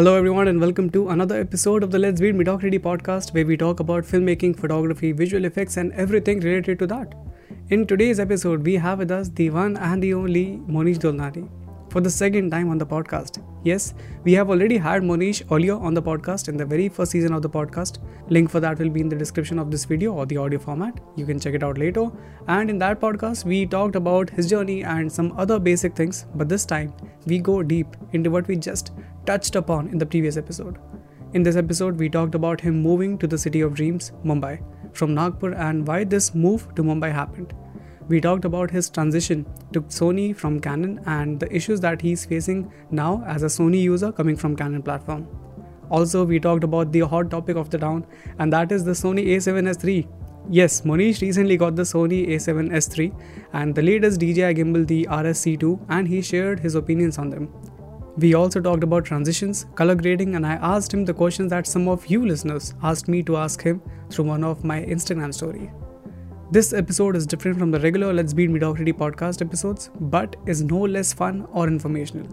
Hello, everyone, and welcome to another episode of the Let's Beat Mediocrity podcast, where we talk about filmmaking, photography, visual effects, and everything related to that. In today's episode, we have with us the one and the only Monish Dolnani for the second time on the podcast. Yes, we have already had Monish earlier on the podcast in the very first season of the podcast. Link for that will be in the description of this video or the audio format. You can check it out later. And in that podcast, we talked about his journey and some other basic things, but this time we go deep into what we just touched upon in the previous episode. In this episode, we talked about him moving to the city of dreams, Mumbai, from Nagpur and why this move to Mumbai happened we talked about his transition to Sony from Canon and the issues that he's facing now as a Sony user coming from Canon platform. Also, we talked about the hot topic of the town, and that is the Sony a7S III. Yes, Monish recently got the Sony a7S III and the latest DJI gimbal, the RSC2, and he shared his opinions on them. We also talked about transitions, color grading, and I asked him the questions that some of you listeners asked me to ask him through one of my Instagram story. This episode is different from the regular Let's Beat Mediocrity podcast episodes, but is no less fun or informational.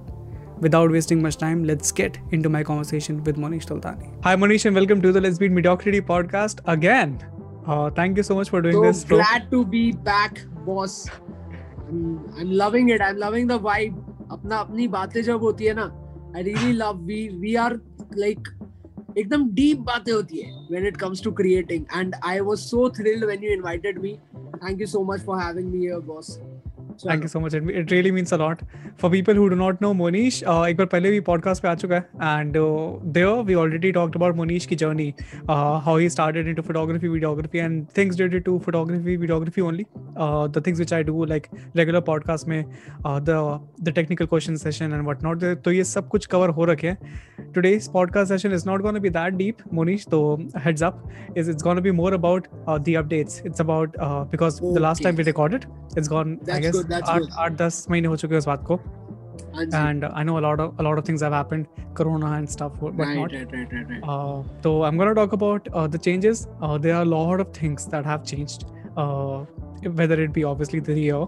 Without wasting much time, let's get into my conversation with Monish Dolnani. Hi, Monish, and welcome to the Let's Beat Mediocrity podcast again. Uh, thank you so much for doing so this. Bro. Glad to be back, boss. I'm, I'm loving it. I'm loving the vibe. अपना अपनी बातें जब होती है ना I really love we we are like एकदम deep बातें होती है when it comes to creating and I was so thrilled when you invited me thank you so much for having me here boss thank you so much it really means a lot for people who do not know Monish एक बार पहले भी podcast पे आ चुका है and there we already talked about Monish की journey how he started into photography videography and things related to photography videography only the things which I do like regular podcast में the the technical question session and what not तो ये सब कुछ cover हो रखे हैं today's podcast session is not gonna be that deep Monish तो heads up is it's gonna be more about the updates it's about because the last time we recorded it's gone I guess आठ दस महीने हो चुके हैं उस बात को and I know a lot of a lot of things have happened, Corona and stuff, but right, not. Right, right, right, right. Uh, so I'm gonna talk about uh, the changes. Uh, there are a lot of things that have changed. Uh, whether it be obviously the year,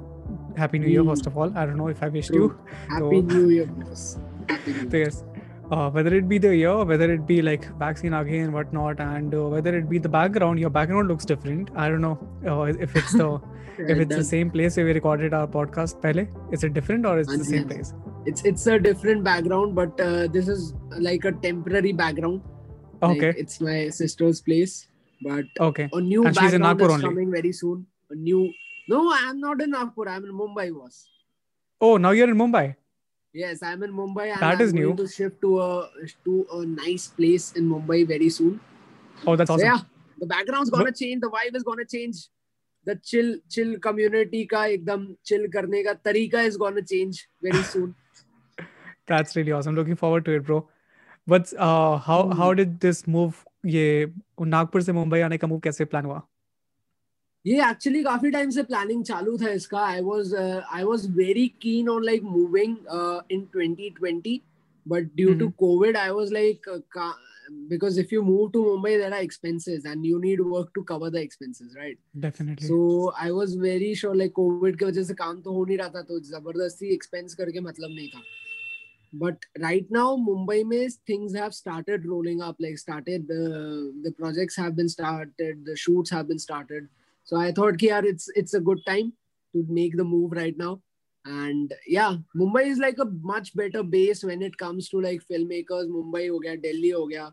Happy New Year Mm. first of all. I don't know if I wished True. you. Happy So- New Year, boss. Happy New So Year. yes. Uh, whether it be the year, whether it be like vaccine again, whatnot, and uh, whether it be the background, your background looks different. I don't know uh, if it's the if it's the same place where we recorded our podcast pehle is it different or is it the same place? it's it's a different background but uh, this is like a temporary background. Okay. like it's my sister's place but okay. a new and background she's in Nagpur is only. coming very soon. A new no i'm not in Nagpur i'm in Mumbai was. Oh now you're in Mumbai? Yes i'm in Mumbai and that is new. to shift to a to a nice place in Mumbai very soon. Oh that's awesome. so, yeah the background's gonna change the vibe is gonna change. The chill chill community का एकदम chill करने का तरीका is gonna change very soon. That's really awesome. Looking forward to it, bro. But uh, how Hmm. how did this move? ये नागपुर से मुंबई आने का move कैसे प्लान हुआ? ये एक्चुअली काफ़ी टाइम से प्लानिंग चालू था इसका I was I was very keen on like moving in 2020 but due to Mhm. Covid I was like because if you move to Mumbai there are expenses and you need work to cover the expenses right Definitely. so I was very sure like Covid की वजह से काम तो हो नहीं रहा था तो जबरदस्ती एक्सपेंस करके मतलब नहीं था but right now Mumbai में things have started rolling up like started uh, the projects have been started the shoots have been started so I thought कि यार it's it's a good time to make the move right now and yeah Mumbai is like a much better base when it comes to like filmmakers Mumbai हो गया दिल्ली हो गया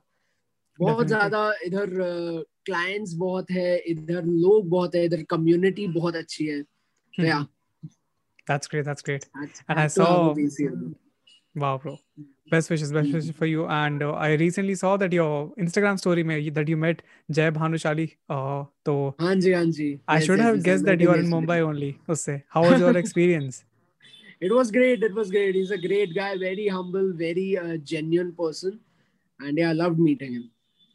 बहुत ज़्यादा इधर clients uh, बहुत है इधर लोग बहुत है इधर कम्युनिटी बहुत अच्छी है Mhm. yeah, That's great. That's great. that's- And I saw- Wow, bro. Best wishes, best Mhm. wishes for you. And uh, I recently saw that your Instagram story में that you met Jay Bhanushali. Uh, so हाँ जी हाँ जी I Yes, should yes, have yes, guessed met that you are in. Mumbai only. उससे. How was your experience? It was great. It was great. He's a great guy, very humble, very uh, genuine person, and yeah, I loved meeting him.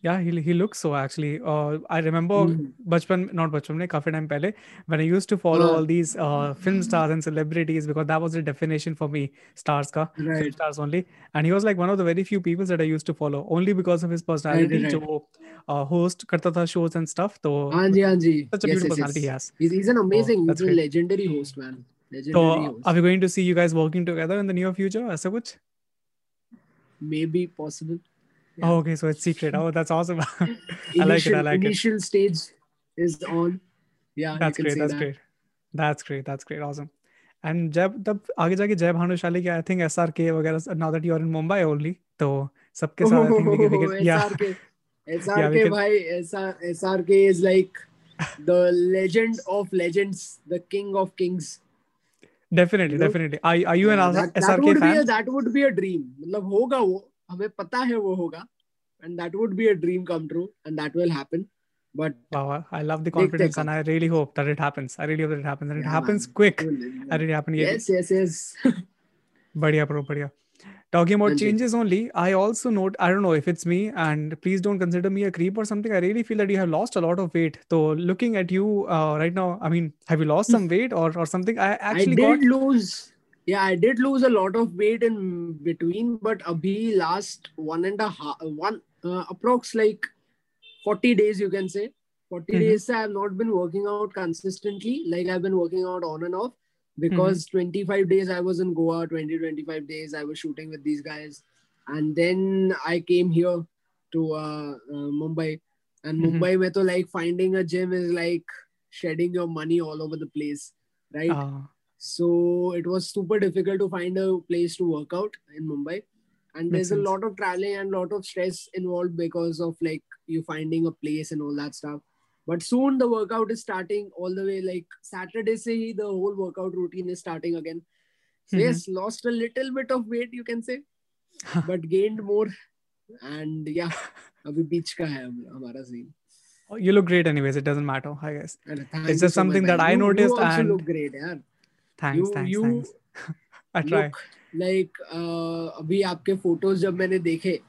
Yeah, he, he looks so actually. Uh, I remember mm. Bachpan, not Bachpan, ne, kafi time pehle, when I used to follow yeah. all these uh, film hmm. stars and celebrities because that was the definition for me, stars ka, right. film stars only. And he was like one of the very few people that I used to follow only because of his personality, right, right. jo uh, host karta tha shows and stuff. So, Anji, Anji. such a yes, beautiful yes, personality yes. he has. He's, he's an oh, amazing, oh, he's a legendary host, man. Legendary so, host. are we going to see you guys working together in the near future? As a which? Maybe possible. Yeah. Oh, okay, so it's secret. Oh, that's awesome. I initial, like it. I like initial it. stage is on. Yeah, that's great. That's that. great. That's great. That's great. Awesome. And जब तब आगे जाके जय भानुशाली के I think S R के वगैरह now that you are in Mumbai only तो सबके साथ I think we can we can या एस आर के भाई एस आर एस आर के is like the legend of legends the king of Kings definitely definitely I I you N SRK fan that would be a dream मतलब होगा वो हमें पता है वो होगा and that would be a dream come true and that will happen but wow i love the confidence and i really hope that it happens i really hope that it happens and yeah, it happens man. quick i really happen yes yes yes badhiya bro badhiya talking about changes only i also note i don't know if it's me and please don't consider me a creep or something i really feel that you have lost a lot of weight so looking at you uh, right now i mean have you lost some weight or or something i actually I did got... lose yeah i did lose a lot of weight in between but abhi last one and a half one uh, approx like 40 days you can say 40 mm-hmm. days i have not been working out consistently like i've been working out on and off because mm-hmm. 25 days I was in Goa, 20, 25 days I was shooting with these guys. And then I came here to uh, uh, Mumbai. And mm-hmm. Mumbai, mein to like finding a gym is like shedding your money all over the place, right? Uh. So it was super difficult to find a place to work out in Mumbai. And Makes there's sense. a lot of traveling and a lot of stress involved because of like you finding a place and all that stuff. But soon the workout is starting all the way like Saturday say the whole workout routine is starting again. So mm-hmm. yes, lost a little bit of weight you can say, but gained more. And yeah, अभी बीच का है हमारा scene. Oh, you look great anyways. It doesn't matter, I guess. It's just so something that I noticed. You also and look great, यार. Thanks, you, thanks, you thanks. I try. Look like uh, अभी आपके photos जब मैंने देखे,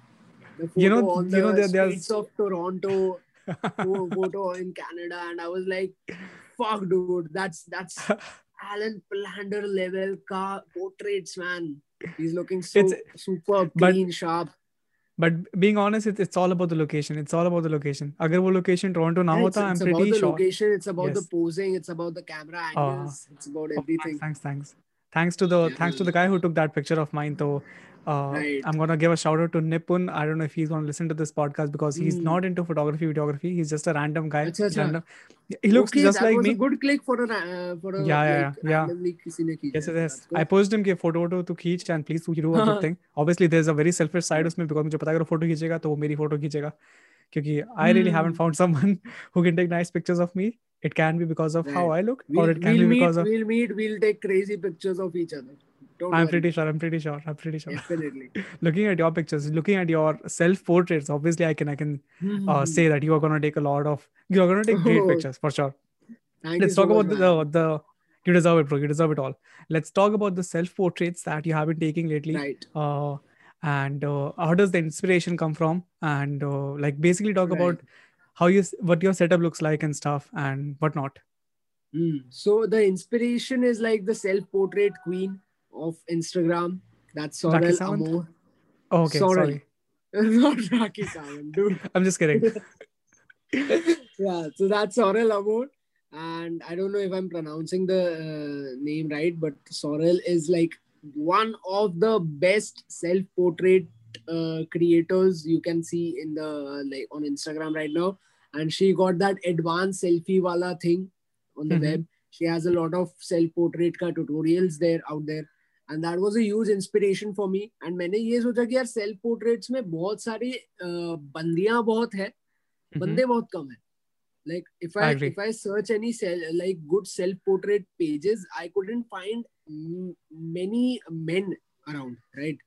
the photo you know, on the you know, streets of Toronto photo in Canada, and I was like, "Fuck, dude, that's that's Alan Plander level car portraits, man. He's looking so it's, super clean, but, sharp." But being honest, it's, it's all about the location. It's all about the location. Agar wo location Toronto na hota, I'm pretty sure. It's about the location. It's about the posing. It's about the camera ah. angles. It's about everything. Oh, thanks, thanks, thanks to the yeah. thanks to the guy who took that picture of mine. Though uh, right. I'm gonna give a shout out to Nipun. I don't know if he's gonna listen to this podcast because he's mm. not into photography, videography. He's just a random guy. Achha, achha. Random. He looks okay, just like me. good click for a uh, for a yeah yeah like, yeah. Yes yes. yes. I posted him कि photo photo to खींच and please do a good thing. Obviously there's a very selfish side उसमें because मुझे पता है अगर photo खींचेगा तो वो मेरी photo खींचेगा क्योंकि I really mm. haven't found someone who can take nice pictures of me. It can be because of right. how I look, we'll, or it can we'll be meet, because of. We'll meet. We'll take crazy pictures of each other. Don't I'm worry. pretty sure. I'm pretty sure. I'm pretty sure. Definitely. looking at your pictures, looking at your self portraits, obviously, I can I can mm-hmm. uh, say that you are gonna take a lot of. You are gonna take great oh. pictures for sure. Thank Let's talk so about much, the, the the. You deserve it, bro. You deserve it all. Let's talk about the self portraits that you have been taking lately. Right. Uh, and uh, how does the inspiration come from? And uh, like basically talk right. about how you what your setup looks like and stuff and whatnot. Mm. So the inspiration is like the self portrait queen of Instagram. That's Sorelle Amore. Oh, okay, Sorelle. sorry. Not Rakhi Sawant, dude. I'm just kidding. yeah, so that's Sorelle Amore. And I don't know if I'm pronouncing the uh, name right, but Sorelle is like one of the best self-portrait uh, creators you can see in the like on Instagram right now. And she got that advanced selfie wala thing on the mm-hmm. web. She has a lot of self-portrait ka tutorials there out there and that was a huge inspiration for me and मैंने ये सोचा कि यार self portraits में बहुत सारी बंदियाँ बहुत है बंदे बहुत कम है like if i, I if i search any cell, like good self portrait pages i couldn't find many men around right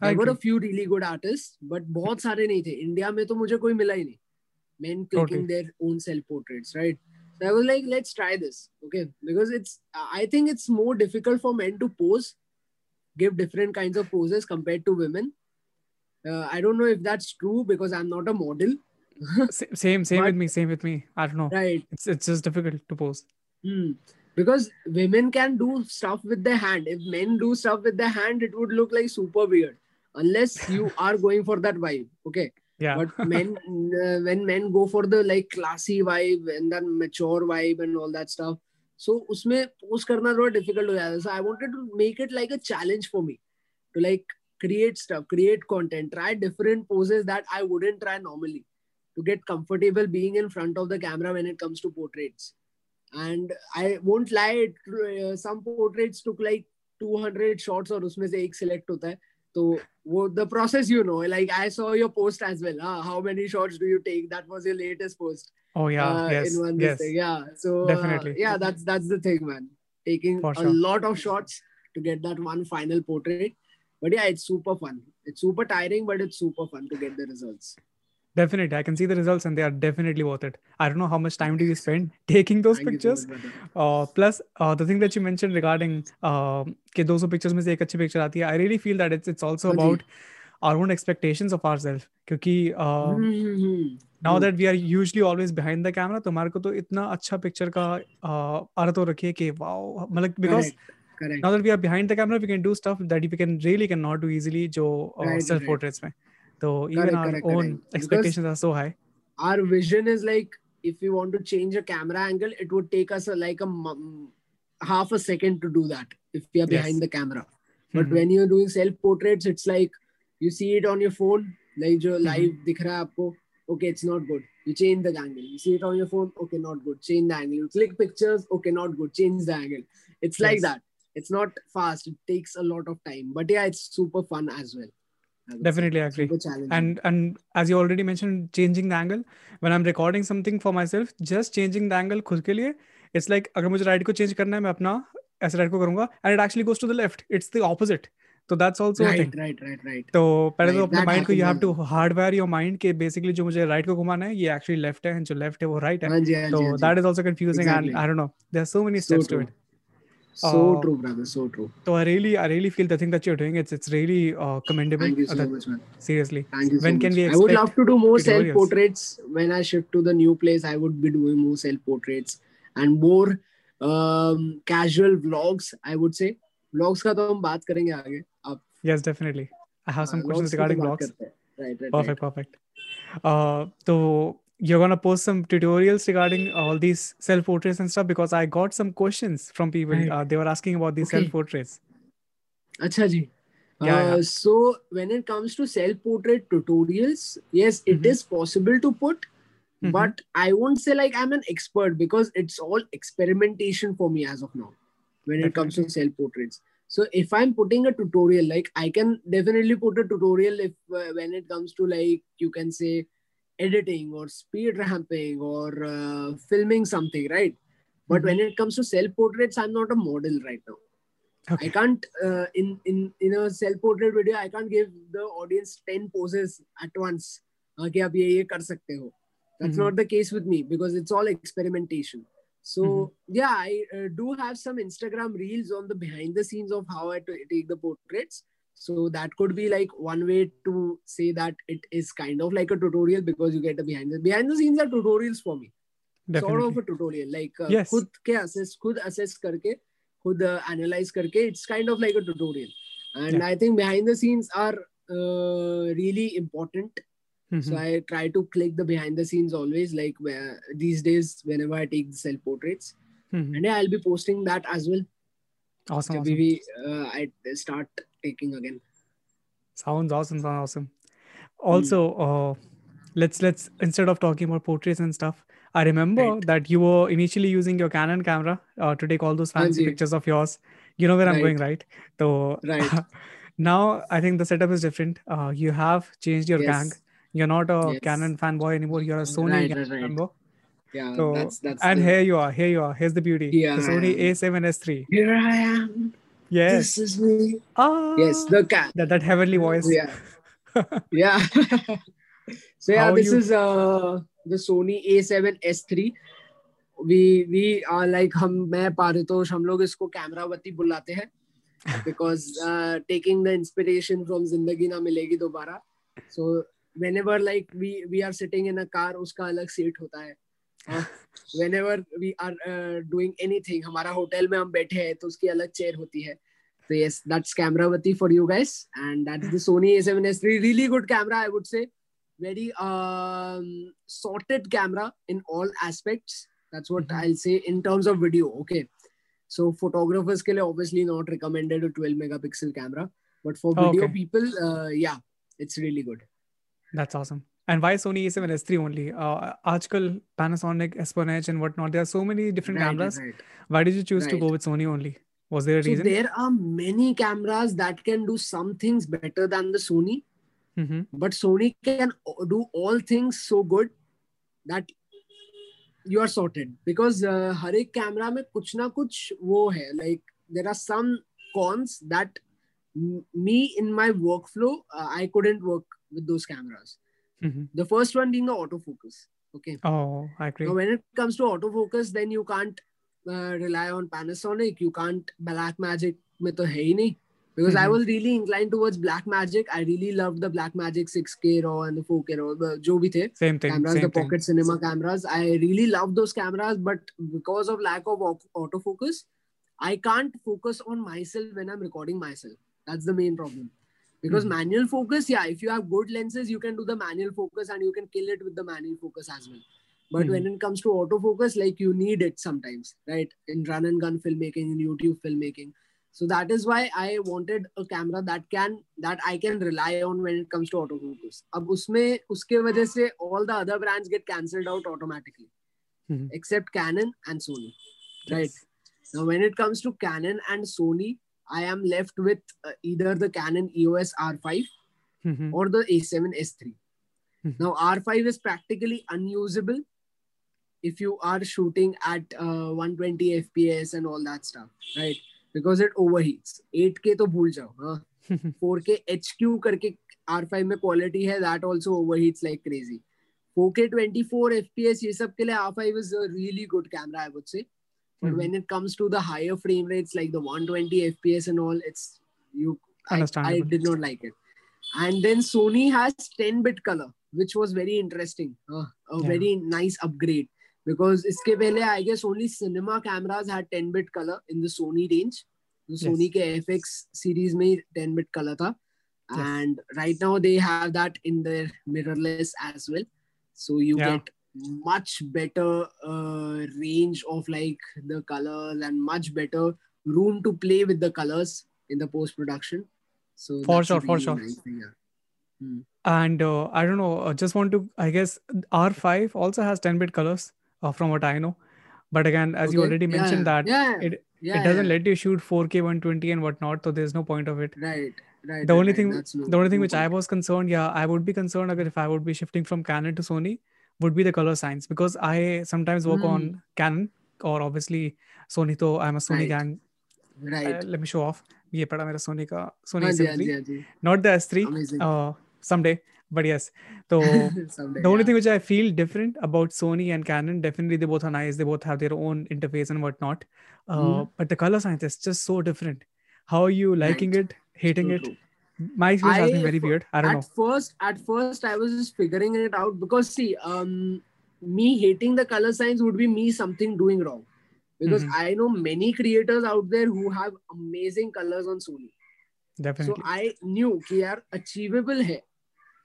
there were a few really good artists but बहुत सारे नहीं थे इंडिया में तो मुझे कोई मिला ही नहीं men clicking okay. their own self portraits right so i was like let's try this okay because it's i think it's more difficult for men to pose give different kinds of poses compared to women. Uh, I don't know if that's true because I'm not a model. same, same but, with me. Same with me. I don't know. Right. It's it's just difficult to pose. Hmm. Because women can do stuff with their hand. If men do stuff with their hand, it would look like super weird. Unless you are going for that vibe. Okay. Yeah. But men, uh, when men go for the like classy vibe and then mature vibe and all that stuff, सो उसमें post करना थोड़ा difficult हो जाता है so I wanted to make it like a challenge for me to like create stuff, create content, try different poses that I wouldn't try normally to get comfortable being in front of the camera when it comes to portraits. And I won't lie, it, uh, some portraits took like 200 shots or उसमें से एक select होता है वो the process you know like I saw your post as well huh? how many shots do you take? That was your latest post oh yeah. uh, yes in one yes. Thing. yeah. So definitely. uh, yeah that's that's the thing man. Taking a lot of shots to get that one final portrait. But yeah it's super fun. It's super tiring but it's super fun to get the results definitely i can see the results and they are definitely worth it i don't know how much time do you spend taking those Thank pictures so uh, plus uh, the thing that you mentioned regarding uh, 200 pictures mein se ek achhi picture aati hai i really feel that it's it's also about our own expectations of ourselves because uh, mm-hmm. now mm-hmm. क्योंकि now that we are usually always behind to camera तुम्हारे को तो इतना अच्छा picture का अर्थ ke wow है because right. Correct. Now that we are behind the camera, we can do stuff that we can really cannot do easily. Jo uh, right, self portraits right. तो even Correct, our correct, own correct. Because- expectations are so high. our vision is like if we want to change a camera angle it would take us a, like a m- half a second to do that if we are Yes. behind the camera. But Mhm. when you're doing self portraits it's like you see it on your phone like jo Mm-hmm. live dikh raha hai aapko okay it's not good. You change the angle. You see it on your phone okay not good. Change the angle. You click pictures okay not good. Change the angle. It's like that. It's not fast. It takes a lot of time. But yeah it's super fun as well. I would say. Definitely agree. and and as you already mentioned changing the angle when i'm recording something for myself just changing the angle खुद के लिए it's like अगर मुझे right को change करना है मैं अपना ऐसे राइट को करूँगा and it actually goes to the left it's the opposite so that's also a thing right right right right तो पहले तो अपने माइंड को you have to hardware your mind के बेसिकली जो मुझे राइट को घुमाना है ये एक्चुअली लेफ़्ट है and जो लेफ़्ट है वो राइट है हाँ हाँ तो हाँ जी. that is also confusing and Exactly. i don't know there are so many so uh, true brother so true. so i really i really feel the thing that you're doing it's it's really uh, commendable thank you so uh, that, much man. seriously. Thank you when so can much. we i would love to do more self portraits when i shift to the new place i would be doing more self portraits and more um, casual vlogs i would say. Vlogs ka to hum baat karenge aage ab. Yes definitely. I have some uh, questions regarding vlogs. right, right perfect right. perfect uh, तो you're gonna post some tutorials regarding all these self portraits and stuff because I got some questions from people. Right. Uh, they were asking about these okay. self portraits. Acha ji. Yeah, uh, So when it comes to self portrait tutorials, yes, mm-hmm. it is possible to put, mm-hmm. but I won't say like I'm an expert because it's all experimentation for me as of now. When it comes to self portraits, so if i'm putting a tutorial like i can definitely put a tutorial if uh, when it comes to like you can say editing or speed ramping or uh, filming something, right? But Mhm. when it comes to self portraits, I'm not a model right now. Okay. I can't uh, in in in a self portrait video. I can't give the audience ten poses at once. हाँ, कि आप ये ये कर सकते हो. That's Mhm. not the case with me because it's all experimentation. So Mhm. yeah, I uh, do have some Instagram reels on the behind the scenes of how I t- take the portraits. So that could be like one way to say that it is kind of like a tutorial because you get a behind the behind the scenes are tutorials for me. Definitely. Sort of a tutorial, like uh, Yes. खुद के assess खुद assess करके खुद uh, analyze करके it's kind of like a tutorial. And Yeah. I think behind the scenes are uh, really important Mhm. so I try to click the behind the scenes always, like where these days whenever I take the self portraits, Mhm. and yeah, I'll be posting that as well. Awesome. So awesome. maybe uh, I start taking again. Sounds awesome. Sounds awesome. Also, uh, let's let's instead of talking about portraits and stuff, I remember Right. that you were initially using your Canon camera uh, to take all those fancy pictures of yours. You know where I'm going, right? So Right. now I think the setup is different. Uh, you have changed your gang. You're not a Yes. Canon fanboy anymore. You're a Sony Right, right, right. Yeah, So that's that's. and the, here you are. Here you are. Here's the beauty. Here the Sony am. A7S3. here I am. Yes. This is me. Ah. Yes, the cat. that that heavenly voice. Yeah, yeah. so yeah, How this you- is uh the Sony A7S3. We we are like हम मैं पारितोष हम लोग इसको कैमरावती बुलाते हैं because uh, taking the inspiration from ज़िंदगी ना मिलेगी दोबारा. So whenever like we we are sitting in a car उसका अलग सीट होता है. हाँ, whenever we are uh, doing anything हमारा होटल में हम बैठे हैं तो उसकी अलग चेयर होती है. So yes, that's Camravati for you guys, and that's the Sony A7S3. Really good camera, I would say. Very um, sorted camera in all aspects. That's what Mhm. I'll say in terms of video. Okay, so photographers के लिए obviously not recommended a 12 megapixel camera, but for Oh, video okay. people uh, yeah it's really good That's awesome. And why Sony A7 S3 only? Uh, आजकल Panasonic, Espionage and whatnot. There are so many different right, cameras. right. Why did you choose to Right. go with Sony only? Was there a so reason? there are many cameras that can do some things better than the sony mm-hmm. but Sony can o- do all things so good that you are sorted because uh, हर एक camera में कुछ ना कुछ वो है like there are some cons that m- me in my workflow uh, I couldn't work with those cameras. Mm-hmm. The first one being the autofocus. Okay. Oh, I agree. When it comes to autofocus, then you can't uh, rely on Panasonic. You can't Blackmagic में तो because mm-hmm. I was really inclined towards Blackmagic. I really loved the Blackmagic 6K RAW and the 4K RAW, the जो same thing, cameras, same the pocket thing. cinema cameras. I really loved those cameras, but because of lack of autofocus, I can't focus on myself when I'm recording myself. That's the main problem because mm-hmm. manual focus yeah if you have good lenses you can do the manual focus and you can kill it with the manual focus as well but mm-hmm. when it comes to autofocus like you need it sometimes right in run and gun filmmaking in youtube filmmaking so that is why i wanted a camera that can that i can rely on when it comes to autofocus ab usme uske se all the other brands get cancelled out automatically mm-hmm. except canon and sony right yes. now when it comes to canon and sony I am left with uh, either the Canon EOS R5 Mhm. or the A7 S3. Mhm. Now, R5 is practically unusable if you are shooting at uh, 120 FPS and all that stuff, right? Because it overheats. 8K तो भूल जाओ हाँ 4K HQ करके R5 में quality है that also overheats like crazy. 4K 24 FPS ये सब के लिए R5 is a really good camera I would say. But mm-hmm. when it comes to the higher frame rates, like the 120 FPS and all, it's you. I, I did not like it. And then Sony has 10-bit color, which was very interesting. Uh, a yeah. very nice upgrade because iske pehle I guess only cinema cameras had 10-bit color in the Sony range. The yes. Sony ke FX series made 10-bit color tha. Yes. And right now they have that in their mirrorless as well. So you yeah. get much better uh, range of like the colors and much better room to play with the colors in the post production. So For sure, for sure. nice thing, yeah. Hmm. And uh, I don't know. uh, just want to. I guess R5 also has 10-bit colors, uh, from what I know. But again, as you already mentioned yeah. that yeah, it yeah, it doesn't let you shoot 4K 120 and whatnot, so there's no point of it. right, right. the right, only right. thing no, the only thing no which I was concerned, yeah, I would be concerned if I would be shifting from Canon to Sony, would be the color science because I sometimes work Hmm. on Canon or obviously Sony. So I'm a Sony Right. gang. right. Uh, let me show off. ये पड़ा मेरा Sony का Sony हाँ जी, हाँ A7 जी, III, हाँ जी. not the S3. Amazing. Uh, someday, but yes. So Someday, the only yeah. thing which I feel different about Sony and Canon, definitely they both are nice. They both have their own interface and whatnot. Uh, Mhm. But the color science is just so different. How are you liking Right. it, hating True, it? true. my experience I, has been very weird. I don't at know. At first, at first, I was just figuring it out because see, um, me hating the color science would be me something doing wrong, because mm-hmm. I know many creators out there who have amazing colors on Sony. Definitely. So I knew they are achievable है.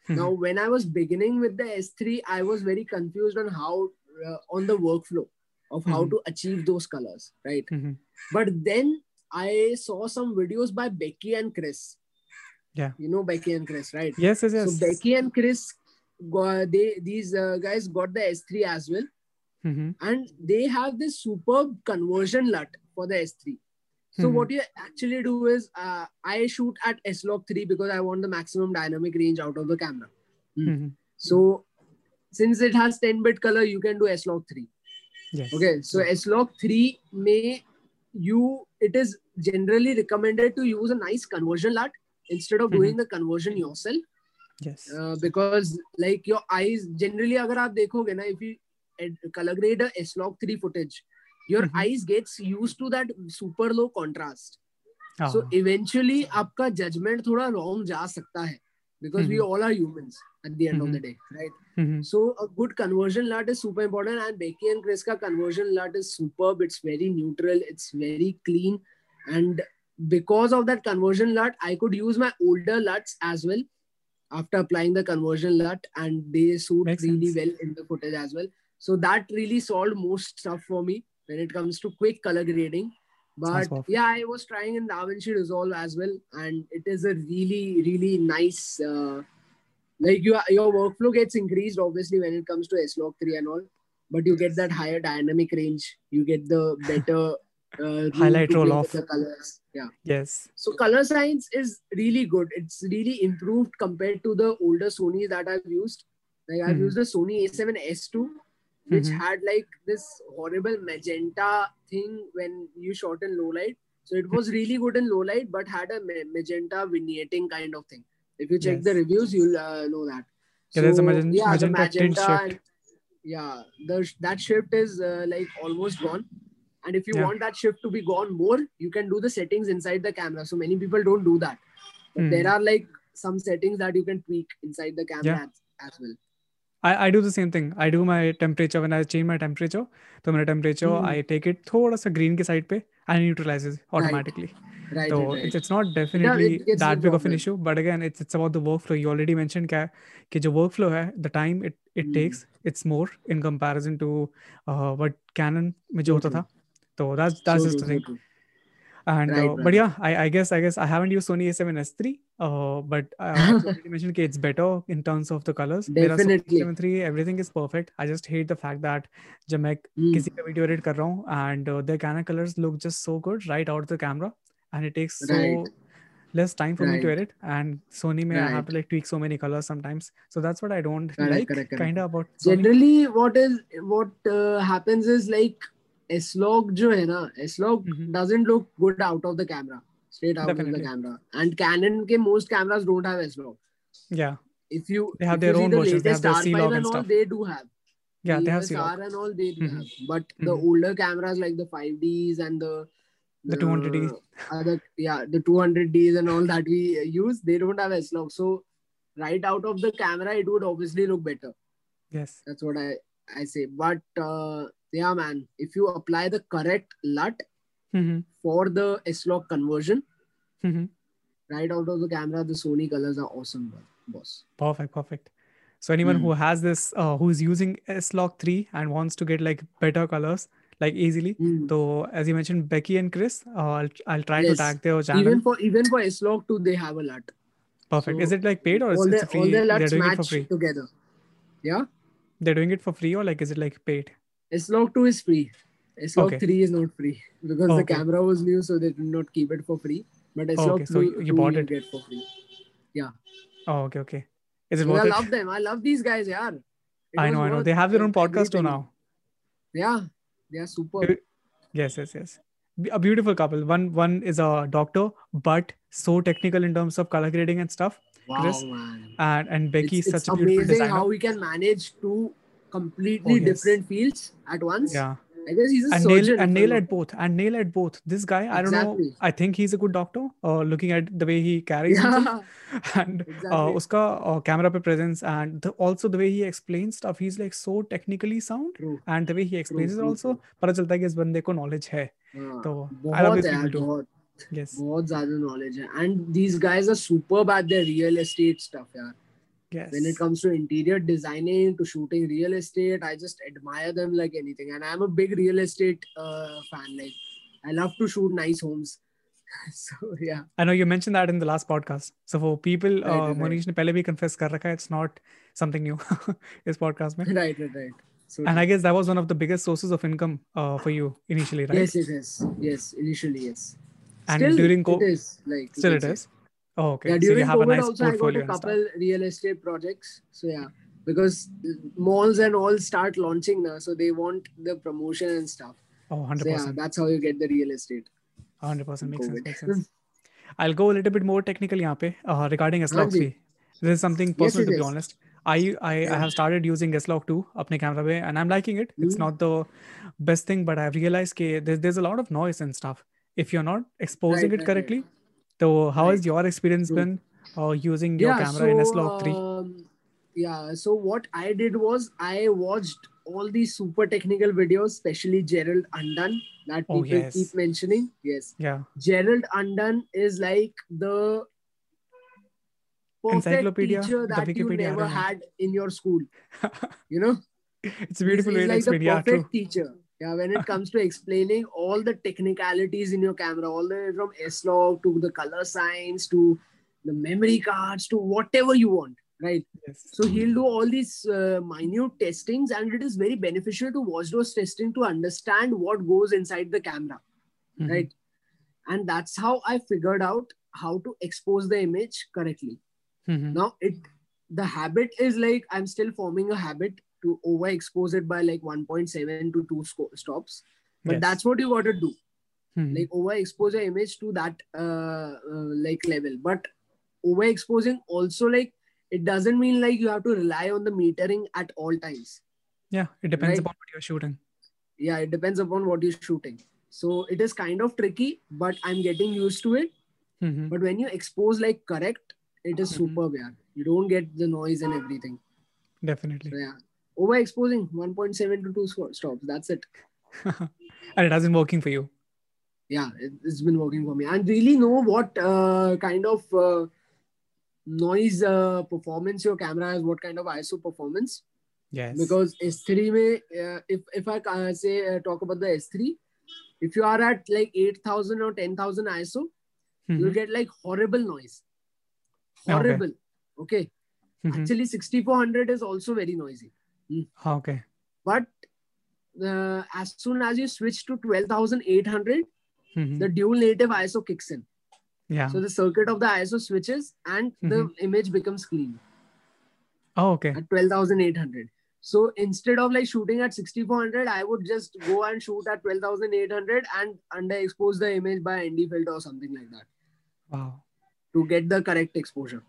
Mm-hmm. Now when I was beginning with the S3, I was very confused on how uh, on the workflow of how mm-hmm. to achieve those colors, right? Hmm. But then I saw some videos by Becki and Chris yeah. you know becki and chris right Yes, yes, yes. so Becki and Chris, got, they these uh, guys got the S3 as well, Mhm. and they have this superb conversion LUT for the S3. So Mhm. what you actually do is, uh, I shoot at S-Log 3 because I want the maximum dynamic range out of the camera. Mhm. So since it has 10-bit color, you can do S-Log 3. Yes. Okay, so S-Log 3 may you it is generally recommended to use a nice conversion LUT instead of doing the conversion yourself. Yes. uh, because like your eyes generally अगर आप देखोगे ना if you color grade a S-Log 3 footage your Mhm. eyes gets used to that super low contrast Ah, so eventually आपका judgment थोड़ा wrong जा सकता है because mm-hmm. we Mhm. all are humans at the end mm-hmm. of the day right mhm. so a good conversion LUT is super important and Becky and Chris ka conversion LUT is superb it's very neutral it's very clean and because of that conversion LUT I could use my older LUTs as well after applying the conversion LUT and they suit Makes really sense. well in the footage as well so that really solved most stuff for me when it comes to quick color grading But yeah, I was trying in DaVinci Resolve as well, and it is a really, really nice. Uh, like your your workflow gets increased obviously when it comes to S-Log 3 and all, but you get that higher dynamic range. You get the better uh, Highlight roll off. the colors. Yeah. Yes. So color science is really good. It's really improved compared to the older Sony that I've used. Like I've Mhm. used the Sony A7S2, which Mhm. had like this horrible magenta thing when you shot in low light. So it was really good in low light, but had a magenta vignetting kind of thing. If you check the reviews, you'll uh, know that. Yeah, there's a So, magen- yeah, the magenta and- yeah, the that shift is uh, like almost gone. And if you yeah. want that shift to be gone more, you can do the settings inside the camera. So many people don't do that. Mm. There are like some settings that you can tweak inside the camera yeah. as, as, well. I, I do the same thing. I do my temperature when I change my temperature. So my temperature, mm. I take it thoda sa green ke side pe and it neutralizes automatically. Right. Right, so right. It's, it's not definitely that big of an issue but again it's it's about the workflow you already mentioned that the workflow hai, the time it, it mm. takes it's more in comparison to uh, what canon mein jo hota tha So that's that's So just true, the so thing. true. And Right, uh, but right. yeah, I, I guess I guess I haven't used Sony A7S3, uh, but uh, I already mentioned that it's better in terms of the colors. मेरा Sony Definitely. A7 III everything is perfect. I just hate the fact that जब मैं Hmm. किसी का video edit कर रहा हूँ and uh, the Canon colors look just so good right out of the camera and it takes so Right. less time for me to Right. edit and Sony may I have Right. to like tweak so many colors sometimes. So that's what I don't Correct, like correct, correct. kind of about Sony. Generally, what is what uh, happens is like S-Log जो है ना S-Log Mhm. doesn't look good out of the camera, straight out of Definitely. the camera. And Canon के most cameras don't have S-Log. Yeah, If you They have if their you see own the versions, they have latest their R5 C-Log and and all, stuff. they do have. yeah, they have EOS C-Log. R and all they do Mhm. have. But the Mhm. older cameras like the 5Ds and the The 200D. uh, other yeah the 200Ds and all that we uh, use, they don't have S-Log. So right out of the camera, it would obviously look better. Yes. That's what I I say. But uh, yeah, man, if you apply the correct LUT hmm for the S-Log conversion hmm right out of the camera, the Sony colors are awesome, boss. Perfect, perfect. So anyone Hmm. who has this, uh, who is using S-Log 3 and wants to get like better colors, like easily. Hmm. So as you mentioned, Becki and Chris, uh, I'll, I'll try to Yes. tag their channel. Even for even for S-Log too, they have a LUT. Perfect. so is it like paid or is it free? all their They're LUTs doing it for match free. together. Yeah, They're doing it for free or like is it like paid? S-Log 2 is free. S-Log Okay. 3 is not free because the camera was new, so they did not keep it for free. But S-Log okay, so 2, you- you 2 bought it. get for free. Yeah. Oh, okay, okay. Is it worth I it? love them. I love these guys, yeah. I know, I know. They have their own podcast too now. Yeah, they are super. Yes, yes, yes. A beautiful couple. One one is a doctor, but so technical in terms of color grading and stuff. Wow, Chris, man. And and Becki it's, is it's such a beautiful amazing designer. how we can manage two completely Oh, yes. different fields at once. yeah. I guess he's a and surgeon. nail and if nail I'm at both and nail at both this guy i don't know Exactly. i think he's a good doctor uh, looking at the way he carries himself Yeah, and uh, exactly. uska uh, camera pe presence and the, also the way he explains stuff he's like so technically sound True. and the way he explains it true, also पता चलता है कि इस बंदे को knowledge है हाँ, तो I love बहुत these है यार, people too बहुत yes बहुत ज्यादा knowledge है and these guys are superb at their real estate stuff यार Yes. When it comes to interior designing, to shooting real estate, I just admire them like anything. And I'm a big real estate uh, fan. Like, I love to shoot nice homes. so yeah. I know you mentioned that in the last podcast. So for people, right, uh, right. Monish ne pehle bhi confess kar rakha. It's not something new. this podcast mein. Right, right, right. So, and I guess that was one of the biggest sources of income uh, for you initially, right? Yes, yes, yes, yes. Initially, yes. And still, during COVID, like still it is. Oh, okay. Yeah, during so you have COVID a nice also, I got a couple real estate projects. So yeah, because uh, malls and all start launching now, so they want the promotion and stuff. Oh, 100%. So, yeah, that's how you get the real estate. 100% makes COVID. sense. Makes sense. I'll go a little bit more technical yahan pe, uh, regarding SLog 3. This is something personal yes, to be is. honest. I I, yeah. I, have started using SLog 2 apne camera pe and I'm liking it. Mm-hmm. It's hmm. not the best thing, but I've realized that there's, there's a lot of noise and stuff. If you're not exposing right, it correctly, right, right so how has Right. your experience been uh, using your camera in S-Log 3 Um, yeah, so what I did was I watched all these super technical videos, especially Gerald Undone that Oh, people yes. keep mentioning. Yes, yeah Gerald Undone is like the perfect Encyclopedia, teacher that you Wikipedia, never had in your school. You know, it's a beautiful he's, way to like the explain yeah true teacher. Yeah when it comes to explaining all the technicalities in your camera all the way from s-log to the color science to the memory cards to whatever you want right Yes. so he'll do all these uh, minute testings and it is very beneficial to watch those testing to understand what goes inside the camera Mhm. right and that's how i figured out how to expose the image correctly Mhm. now it the habit is like i'm still forming a habit to overexpose it by like 1.7 to 2 sco- stops but Yes. that's what you got to do Mhm. like overexpose your image to that uh, uh, like level but overexposing also like it doesn't mean like you have to rely on the metering at all times yeah, it depends right. upon what you're shooting. yeah it depends upon what you're shooting so it is kind of tricky but i'm getting used to it Mhm. but when you expose like correct it is Mhm. superb yeah you don't get the noise and everything Definitely. so yeah overexposing 1.7 to 2 stops that's it and it hasn't working for you. yeah it, it's been working for me and really know what uh, kind of uh, noise uh, performance your camera has what kind of iso performance Yes. because s3 mein, uh, if if i uh, say uh, talk about the s3 if you are at like 8000 or 10000 iso Mhm. you'll get like horrible noise Okay. horrible okay, Mhm. actually 6400 is also very noisy okay. but uh, as soon as you switch to 12800 Mhm. the dual native iso kicks in yeah. So the circuit of the ISO switches and the image becomes clean oh, okay. at 12,800. So instead of like shooting at 6400, I would just go and shoot at 12,800 and underexpose the image by ND filter or something like that Wow. to get the correct exposure.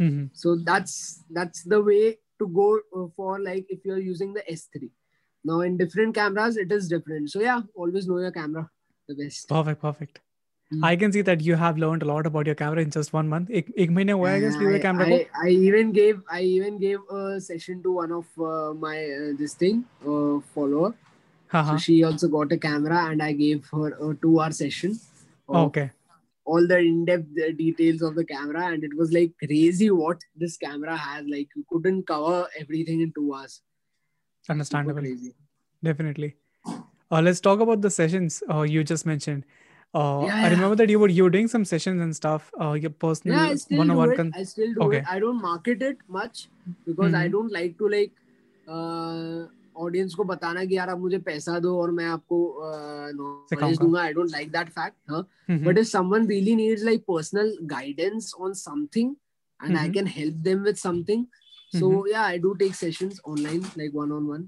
Mhm. So that's that's the way to go uh, for like if you're using the S3. Now in different cameras, it is different. So yeah, always know your camera the best. Perfect. Perfect. Hmm. I can see that you have learned a lot about your camera in just one month. एक एक महीने हुआ है I guess लिए हुए I, camera को. I, I even gave I even gave a session to one of uh, my uh, this thing uh, follower. हाँ So हाँ. she also got a camera, and I gave her a two-hour session. of Okay. All the in-depth uh, details of the camera, and it was like crazy what this camera has. Like you couldn't cover everything in two hours. Understandable. crazy. Definitely. Uh, let's talk about the sessions uh, you just mentioned. Uh, Yeah, I yeah. remember that you were you were doing some sessions and stuff. Uh, your personal Yeah, I still do it. con- I still do Okay. it. I don't market it much because I Mhm. don't like to like audience को बताना कि यार आप मुझे पैसा दो और मैं आपको नॉलेज। दूँगा I don't like that fact हाँ Mhm. really needs like personal guidance on something and i Mhm. can help them with something so yeah i do take sessions online like one on one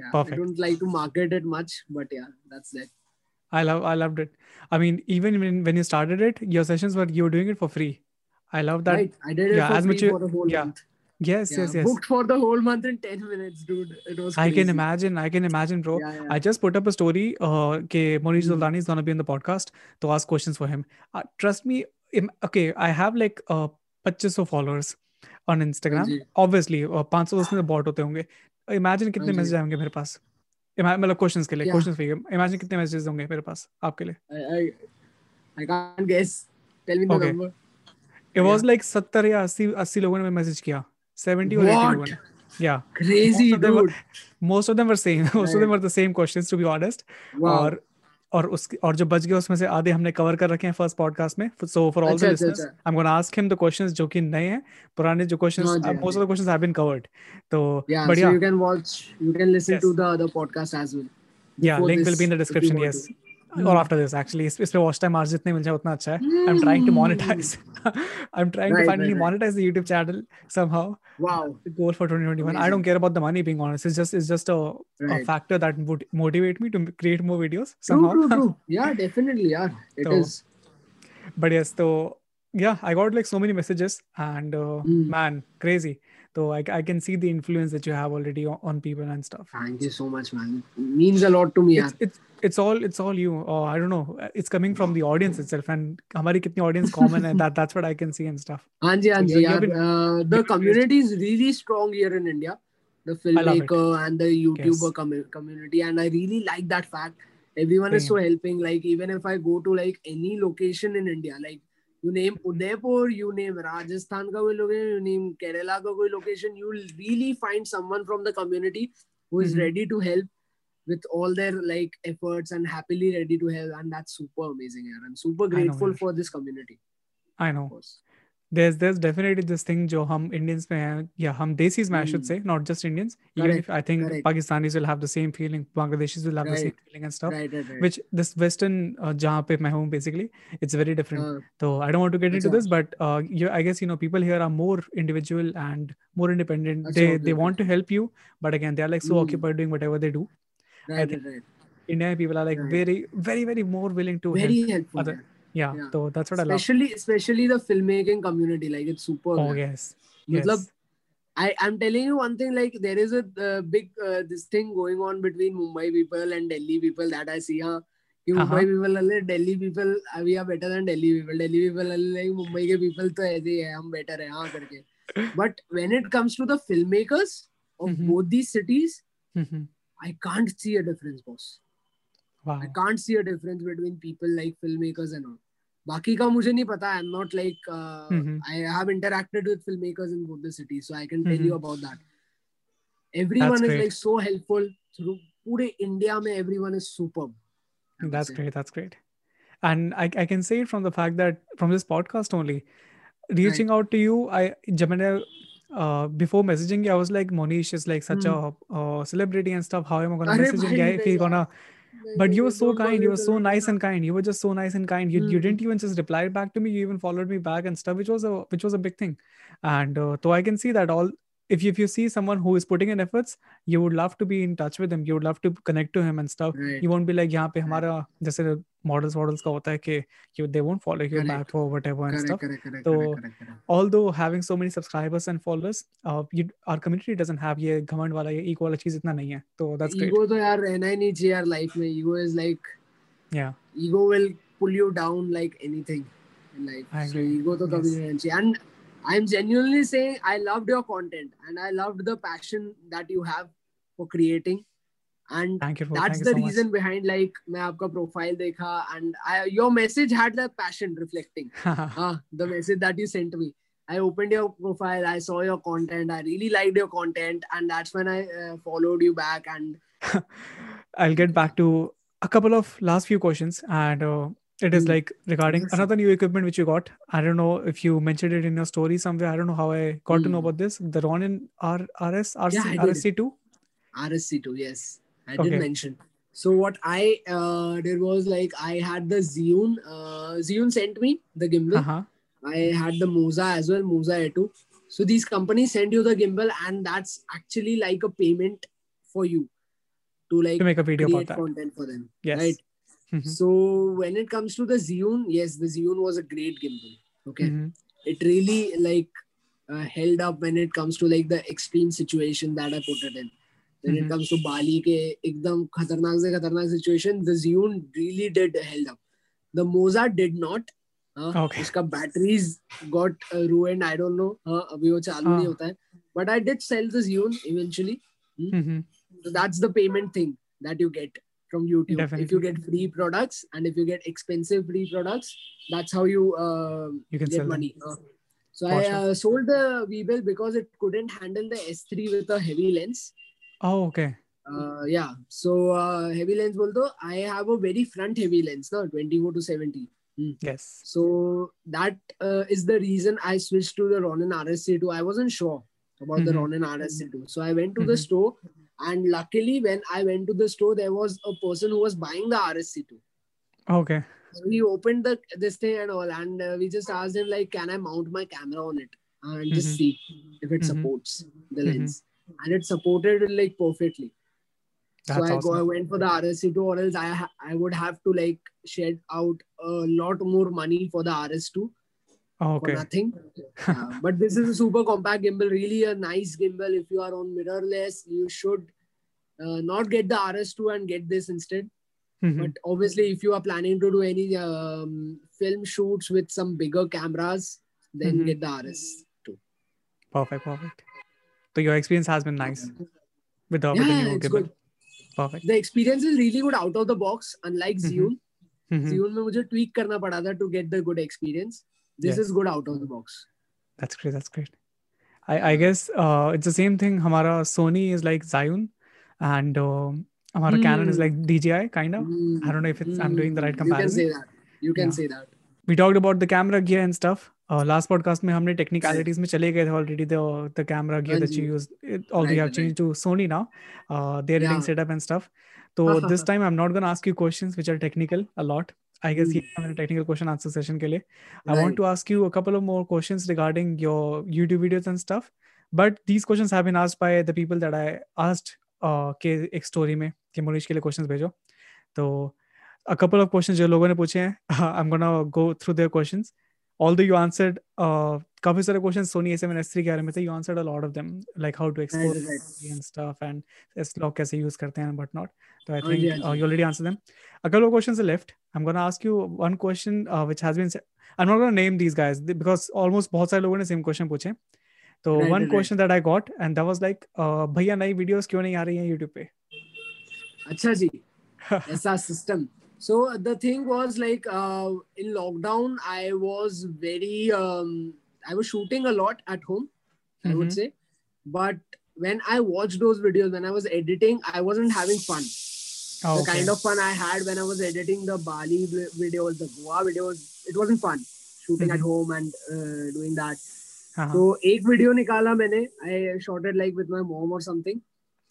yeah Perfect. i don't like to market it much but yeah that's it I love I loved it. I mean, even when when you started it, your sessions were you were doing it for free. I love that. right i did it yeah, for as free much you- for the whole yeah. month Yes, yeah yes, yes. booked for the whole month in 10 minutes dude it was crazy. I can imagine. I can imagine, bro. yeah, yeah. I just put up a story. Uh, okay, Monish Mhm. Zuldani is gonna be on the podcast to ask questions for him. Uh, trust me. im- Okay, I have like uh 2500 followers on Instagram. हाँ जी। Obviously, uh, 500 उसमें bot होते होंगे. Imagine कितने हाँ। Message आएँगे मेरे पास. मतलब questions के लिए? क्वेश्चंस के लिए इमेजिन कितने मैसेजेस होंगे मेरे पास आपके लिए I, I i can't guess tell me the Okay. number was Yeah. Like 70 या 80 80 लोगों ने मैसेज किया 70 or 80 What? लोगों ने crazy Most of them were- most of them were same most right. of them were the same questions to be honest wow और और उसके और जो बच गए उसमें से आधे हमने कवर कर रखे हैं फ़र्स्ट पॉडकास्ट में सो फॉर ऑल द अच्छा, अच्छा, लिसनर्स अच्छा। I am gonna ask him the questions जो कि नए हैं पुराने जो क्वेश्चंस हाँ हाँ most. Of the questions have been covered तो Yeah, yeah you can watch, you can listen Yes. to the other podcast as well. yeah link will be in the description yes. or after this actually इस इस पे watch time आज जितने मिल जाए उतना अच्छा है I am trying to monetize I am trying to Right, finally right, right. monetize the youtube channel somehow Wow. the goal for 2021 i Amazing. don't care about the money being honest it's just it's just a, a Right. factor that would motivate me to create more videos True, somehow true, true. Yeah, definitely. Yeah, it So, is. but yes so yeah i got like so many messages and uh, Mm. man crazy so I, I can see the influence that you have already on, on people and stuff Thank you so much, man. It means a lot to me. it's, it's it's all it's all you. Oh, I don't know. It's coming from the audience itself and hamari kitni audience common and that that's what i can see and stuff. Anji, Anji, so yeah, been, uh, the community is really strong here in india. The filmmaker and the youtuber yes. com- community and i really like that fact. Everyone Damn. is so helping like even if i go to like any location in india like you name Udaipur, you name Rajasthan ka koi location, you name Kerala ka koi location, you'll really find someone from the community who is mm-hmm. ready to help with all their like efforts and happily ready to help and that's super amazing and i'm super grateful for this community. I know. There's there's definitely this thing jo hum indians mein yeah hum desis mein, i should hmm. say not just indians. Even if i think correct. pakistanis will have the same feeling bangladeshis will have right. the same feeling and stuff right, right, which this western uh, jahan pe my home basically it's very different. Uh, so i don't want to get into this but uh, you, i guess you know people here are more individual and more independent. They they want to help you but again they are like so mm. occupied doing whatever they do. Right right right Indian people are like Right. very very very more willing to very help helpful other yeah, Yeah. so that's what especially, I love especially especially the filmmaking community like it's super oh yaar. yes मतलब yes I I'm telling you one thing like there is a uh, big uh, this thing going on between Mumbai people and Delhi people that I see हाँ कि Uh-huh. Mumbai people are like Delhi people uh, we are better than Delhi people Delhi people are like Mumbai के people तो ऐसे ही है हम better है हाँ करके but when it comes to the filmmakers of Mhm. both these cities Mhm. I can't see a difference boss wow I can't see a difference between people like filmmakers and all बाकी का मुझे नहीं पता I'm not like uh, Mhm. I have interacted with filmmakers in both the cities so I can tell you Mhm. about that everyone is great. like so helpful through पूरे India में everyone is superb I would That's say. great. That's great. And I, I can say it from the fact that from this podcast only, reaching out to you, I जब मैंने uh, before messaging you, I was like, Monish is like such mm. a uh, celebrity and stuff. How am I gonna message him if he's gonna? But you were so kind. You were so nice and kind. You were just so nice and kind. You, mm. you didn't even just reply back to me. You even followed me back and stuff, which was a which was a big thing. And uh, so I can see that all If you, if you see someone who is putting in efforts, you would love to be in touch with him. You would love to connect to him and stuff. Right. You won't be like यहाँ पे हमारा जैसे models models का होता है कि you they won't follow you Correct. back or whatever and Correct, stuff. correct, correct, So, correct, correct, correct. Although having so many subscribers and followers, uh, you, our community doesn't have ये घमंड वाला ये ego वाला चीज इतना नहीं है. So that's great. ego तो यार रहना ही नहीं चाहिए यार लाइफ में ego is like Yeah. ego will pull you down like anything in life. I So agree. ego to kabhi Yes. nahi रहना चाहिए. And I'm genuinely saying I loved your content and I loved the passion that you have for creating. And Thank you. For, that's thank the you so reason much. behind like मैं आपका profile देखा and I, your message had that passion reflecting. Ah, the message that you sent me. I opened your profile, I saw your content, I really liked your content, and that's when I uh, followed you back. And I'll get back to a couple of last few questions, and uh, it is Hmm. like regarding another new equipment which you got. I don't know if you mentioned it in your story somewhere. I don't know how I got to know Hmm. about this. The Ronin R RS RC Yeah, RSC two. RSC2, yes, I Okay. did mention. So what I uh, did was like I had the Zhiyun. Uh, sent me the gimbal. Uh huh. I had the Moza as well, Moza A2. So these companies send you the gimbal, and that's actually like a payment for you to like To make a video about that. content for them. Yes. Right. Mm-hmm. So when it comes to the Zune, yes, the Zune was a great gimbal. Okay, mm-hmm. it really like uh, held up when it comes to like the extreme situation that I put it in. When mm-hmm. it comes to Bali, ke ekdam khatarnak se khatarnak situation, the Zune really did held up. The Moza did not. Uh, okay. Its batteries got uh, ruined. I don't know. Uh, abhi wo chalu uh. nahi ah. hota hai. But I did sell the Zune eventually. Hmm? Mm-hmm. So that's the payment thing that you get from YouTube. If you get free products and if you get expensive free products, that's how you uh, You can get sell money. Uh, so I uh, sold the Weebill because it couldn't handle the S3 with a heavy lens. Oh, okay. Uh, yeah. So uh, heavy lens, बोल I have a very front heavy lens, no, 24 to 70. Yes. So that uh, is the reason I switched to the Ronin RSC2. I wasn't sure about the Mhm. Ronin RSC2. So I went to the Mhm. store, and luckily, when I went to the store, there was a person who was buying the RSC2. Okay. So he opened the this thing and all, and uh, we just asked him like, "Can I mount my camera on it and just Mhm. see if it Mhm. supports the Mhm. lens?" And it supported it like perfectly. That's so I, awesome. go, I went for the RSC2, or else I ha- I would have to like shed out a lot more money for the RS2 Oh, for okay. nothing. Yeah, but this is a super compact gimbal, really a nice gimbal. If you are on mirrorless, you should uh, not get the RS2 and get this instead. Mhm. But obviously, if you are planning to do any um, film shoots with some bigger cameras, then Mhm. get the RS2. Perfect. Perfect. So your experience has been nice with the, with the Yeah, new it's gimbal. good. Perfect. The experience is really good out of the box, unlike Mhm. Zhiyun. Mhm. Zhiyun में मुझे tweak करना पड़ा था to get the good experience. This Yes. is good out of the box. That's great. That's great. I, I guess uh, it's the same thing. Hamara Sony is like Zion, and um Our Hmm. Canon is like DJI, kind of. Mm, I don't know if it's I'm doing the right mm, You can comparison. say that. You can Yeah. say that. We talked about the camera gear and stuff. Uh, last podcast में हमने technicalities में चले गए थे already the the camera gear हाँ that you ji. use. It, although Right, you have right. changed to Sony now, uh, their editing Yeah. setup and stuff. So this time I'm not gonna ask A. I guess Hmm. ये हमारे technical question answer session के लिए. I want to ask you a couple of more questions regarding your YouTube videos and stuff. But these questions have been asked by the people that I asked uh, के एक story में कि मुनीश के लिए questions भेजो. तो a couple of questions जो लोगों ने पूछे हैं I'm gonna go through their questions. Although you answered uh, काफ़ी सारे questions Sony A7 S3 के बारे में थे, you answered a lot of them like how to export Right, right. and stuff and S-Log कैसे use करते हैं and whatnot. So I हाँ जी, think हाँ uh, ji. you already answered them. A couple of questions are left. I'm gonna ask you one question uh, which has been. I'm not gonna name these guys because almost बहुत सारे लोगों ने same question पूछे. तो Right, one right, question that I got and that was like uh, भैया नई videos क्यों नहीं आ रही हैं YouTube पे? अच्छा जी ऐसा system. So the thing was like uh, in lockdown, I was very um, I was shooting a lot at home, I would Mhm. say, but when I watched those videos, when I was editing, I wasn't having fun. Oh, the okay. kind of fun I had when I was editing the Bali vi- videos, the Goa videos, it wasn't fun shooting at Mhm. home and uh, doing that. हाँ, So एक video निकाला मैंने I shot it like with my mom or something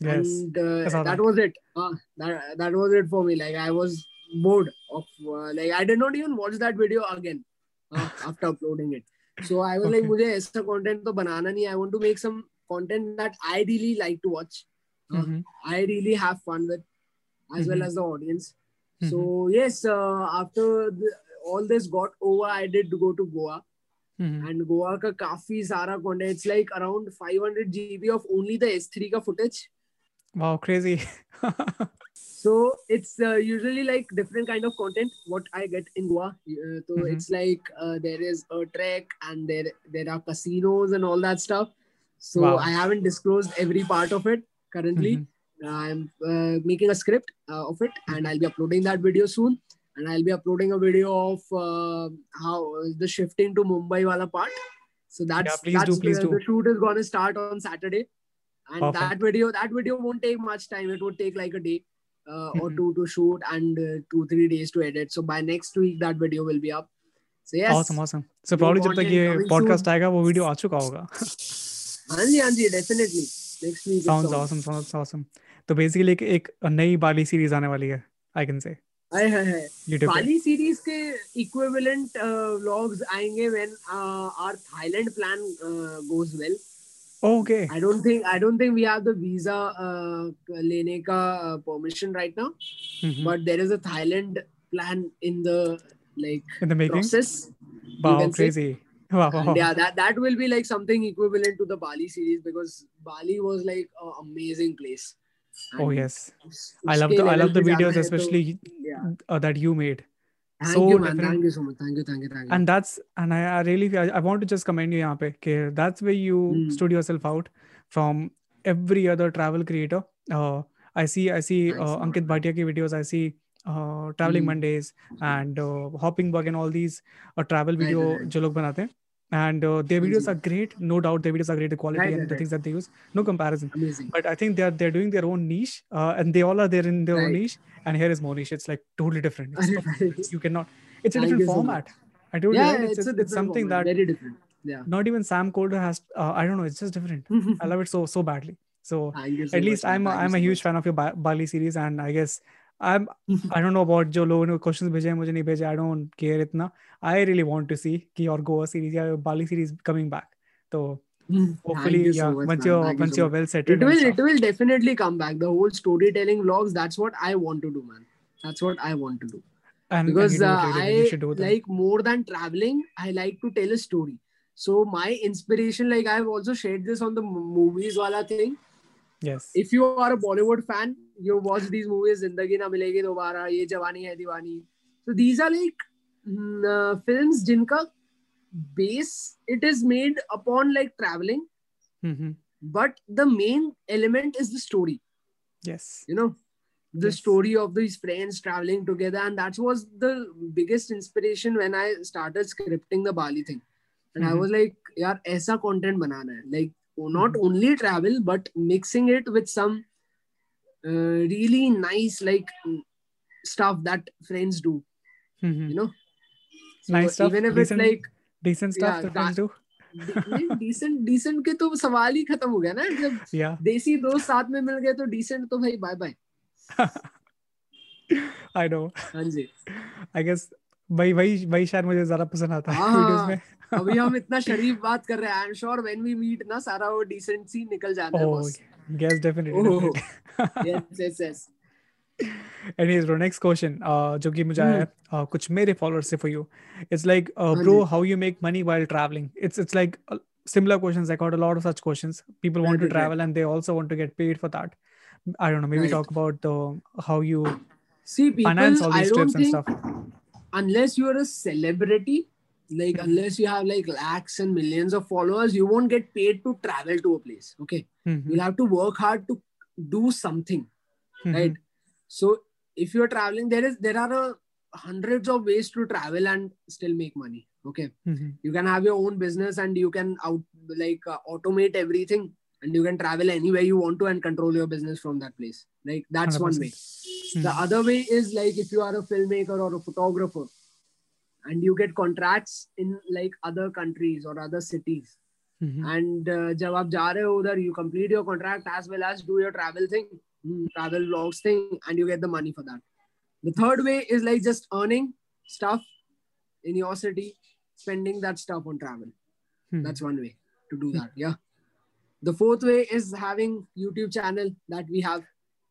yes. and uh, I saw that that. was it uh, that, that was it for me like I was bored of uh, like I did not even watch that video again uh, after uploading it so I was like Okay. मुझे ऐसा content तो बनाना नहीं I want to make some content that I really like to watch uh, Mhm. I really have fun with as well Mhm. as the audience Mhm. so yes uh, after the, all this got over I did go to Goa Mhm. and Goa का काफी सारा content it's like around 500 GB of only the S3 का footage Wow, crazy. So it's uh, usually like different kind of content what I get in Goa. Uh, so Mhm. it's like uh, there is a trek and there there are casinos and all that stuff. So Wow. I haven't disclosed every part of it currently. Mhm. I'm uh, making a script uh, of it and I'll be uploading that video soon. And I'll be uploading a video of uh, how the shifting to Mumbai wala part. So that's please do, that's please the, do. the shoot is gonna start on Saturday. And Perfect. that video that video won't take much time. It would take like a day uh, or Mhm. two to shoot and uh, two three days to edit. So by next week that video will be up. So yes. Awesome, awesome. So New probably जब तक content ये coming podcast soon. आएगा वो video आ चुका होगा. हाँ जी हाँ जी definitely next week. it's Sounds on. awesome, sounds awesome. तो basically एक एक नई बाली series आने वाली है. I can say hi hi hi YouTube पे. बाली सीरीज़ के इक्विवेलेंट व्लॉग्स आएँगे when our Thailand plan goes well Okay. I don't think I don't think we have the visa लेने का permission right now Mhm. But there is a Thailand plan in the like In the making. process Wow, crazy. Wow, wow. and yeah that that will be like something equivalent to the bali series because bali was like an amazing place Oh yes. I love the I love the videos है तो- especially yeah uh, that you made. thank so you man different. thank you so much thank you thank you thank you and that's and I, I really I, I want to just commend you पे कि that's where you Hmm. stood yourself out from every other travel creator. Uh, I see I see uh, Ankit. Bhatia ki videos. I see uh, traveling Hmm. Mondays and uh, hopping bug and all these uh, travel video right, right. जो लोग बनाते हैं. And uh, their videos are great, no doubt. Their videos are great, the quality Right, and right, the right. things that they use, no comparison. amazing But I think they're they're doing their own niche, uh, and they all are there in their own niche. And here is more niche. It's like totally different. It's Arre, totally right. different. You cannot. It's a different format. I told yeah it's, It's, a it's, something format, that very different yeah not even Sam Kolder has. Uh, I don't know. It's just different. I love it so so badly. So at least. I'm I'm a huge fan of your ba- Bali series, and I guess I'm I don't know about जो लोगों ने questions भेजे हैं मुझे नहीं भेजे. I don't care इतना. I really want to see कि और Goa series या Bali series coming back. So Thank hopefully, you so yeah, much, once man. you're once so you're well settled, it will it will definitely come back the whole storytelling vlogs that's what i want to do man that's what i want to do and, and because it uh, i like more than traveling i like to tell a story so my inspiration like i've also shared this on the movies wala thing yes. if you are a bollywood fan you watch these movies zindagi na milegi dobara ye jawani hai diwani so these are like mm, uh, films jinka base it is made upon like traveling mm-hmm. but the main element is the story Yes. you know the Yes. story of these friends traveling together and that was the biggest inspiration when i started scripting the bali thing and mm-hmm. i Mhm. was like yaar aisa content banana hai like not only travel but mixing it with some uh, really nice like stuff that friends do Mhm. you know so Nice stuff, even if decent- it's like Decent stuff Yeah, that friends do. Decent decent के तो सवाल ही खत्म हो गया ना जब Yeah. देसी दोस्त साथ में मिल गए तो डिसेंट तो भाई बाय बाय I know. हाँ जी I guess वही वही वही शायद मुझे ज़्यादा पसंद आता है हाँ, वीडियोस में अभी हम इतना शरीफ बात कर रहे हैं I am sure when we meet ना सारा वो डिसेंसी निकल जाता है Oh, बस yes, definitely. Oh. definitely. Yes yes yes Anyways, bro, next question, uh, जो कि मुझे आया है, uh, कुछ मेरे followers से for you. It's like, uh, हाँ bro, ji. how you make money while traveling? It's it's like uh, similar questions. I got a lot of such questions. People want Right, to right, right. and they also want to get paid for that. I don't know. Maybe Right. talk about the how you See, people, finance all these trips and stuff. unless you're a celebrity, like unless you have like lakhs and millions of followers, you won't get paid to travel to a place. Okay, Mhm, you'll have to work hard to do something, mhm, right? So if you're traveling, there is there are hundreds of ways to travel and still make money. Okay, mhm, you can have your own business and you can out like uh, automate everything and you can travel anywhere you want to and control your business from that place. Like that's one 100%. way. The other way is like if you are a filmmaker or a photographer and you get contracts in like other countries or other cities mm-hmm. and uh, jab aap you complete your contract as well as do your travel thing mm, travel logs thing and you get the money for that the third way is like just earning stuff in your city spending that stuff on travel hmm. that's one way to do hmm. that yeah the fourth way is having youtube channel that we have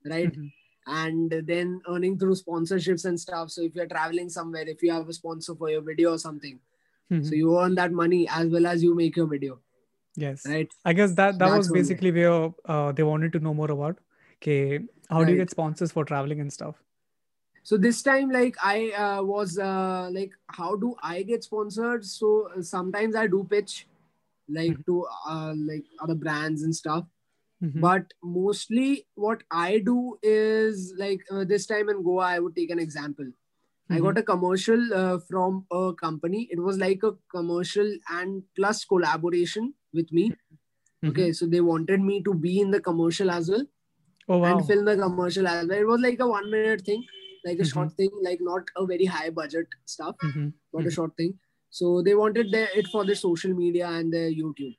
right mm-hmm. And then earning through sponsorships and stuff. So if you're traveling somewhere, if you have a sponsor for your video or something, Mhm. so you earn that money as well as you make your video, Yes. right? I guess that that That's was basically where uh, they wanted to know more about. Okay, how do you get sponsors for traveling and stuff? So this time, like I uh, was uh, like, how do I get sponsored? So uh, sometimes I do pitch, like Mhm. to uh, like other brands and stuff. Mhm, but mostly what i do is like uh, this time in goa i would take an example. I mhm, got a commercial uh, from a company. It was like a commercial and plus collaboration with me. Mhm. okay so they wanted me to be in the commercial as well. Oh wow. and film the commercial as well. It was like a one minute thing like a Mhm. short thing like not a very high budget stuff Mhm, but a Mhm. short thing. So they wanted their, it for their social media and their youtube.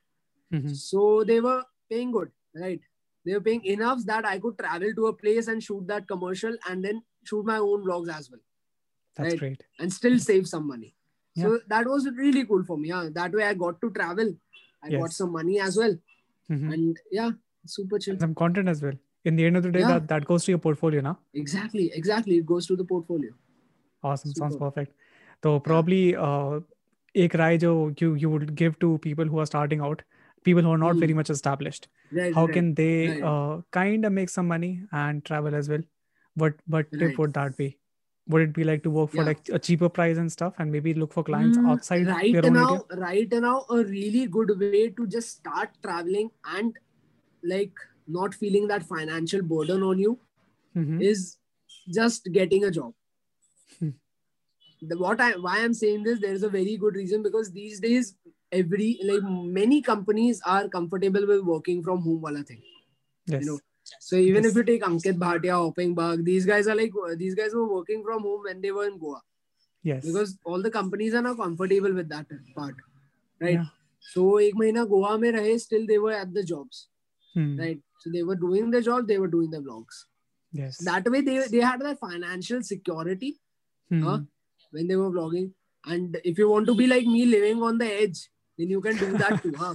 So they were paying good, right? They were paying enough that I could travel to a place and shoot that commercial and then shoot my own vlogs as well That's Right. great. and still save some money. So that was really cool for me. Yeah. That way I got to travel. I got Yes. some money as well. Mhm. And yeah, super chill. Some content as well. In the end of the day, Yeah. that, that goes to your portfolio now. Exactly. Exactly. It goes to the portfolio. Awesome. Sounds Super. perfect. So probably uh, एक राय जो you you would give to people who are starting out, people who are not Hmm. very much established. Right. How right. can they Right. uh, kind of make some money and travel as well? What what tip would that be? Would it be like to work for Yeah. like a cheaper price and stuff, and maybe look for clients Mm, outside right their own now, area? right now, a really good way to just start traveling and like not feeling that financial burden on you Mhm. is just getting a job. Hmm. The, what I why I'm saying this, there is a very good reason because these days every like many companies are comfortable with working from home wala thing. Yes. know, So even Yes. if you take Ankit Bhatia, Hoping Bug, these guys are like these guys were working from home when they were in Goa yes. because all the companies are now comfortable with that part, right? Yeah. So एक महीना गोवा में रहे, still they were at the jobs, Hmm. right? So they were doing the job, they were doing the vlogs. Yes. That way they they had that financial security Hmm. huh? when they were vlogging. And if you want to be like me, living on the edge, then you can do that too. Huh?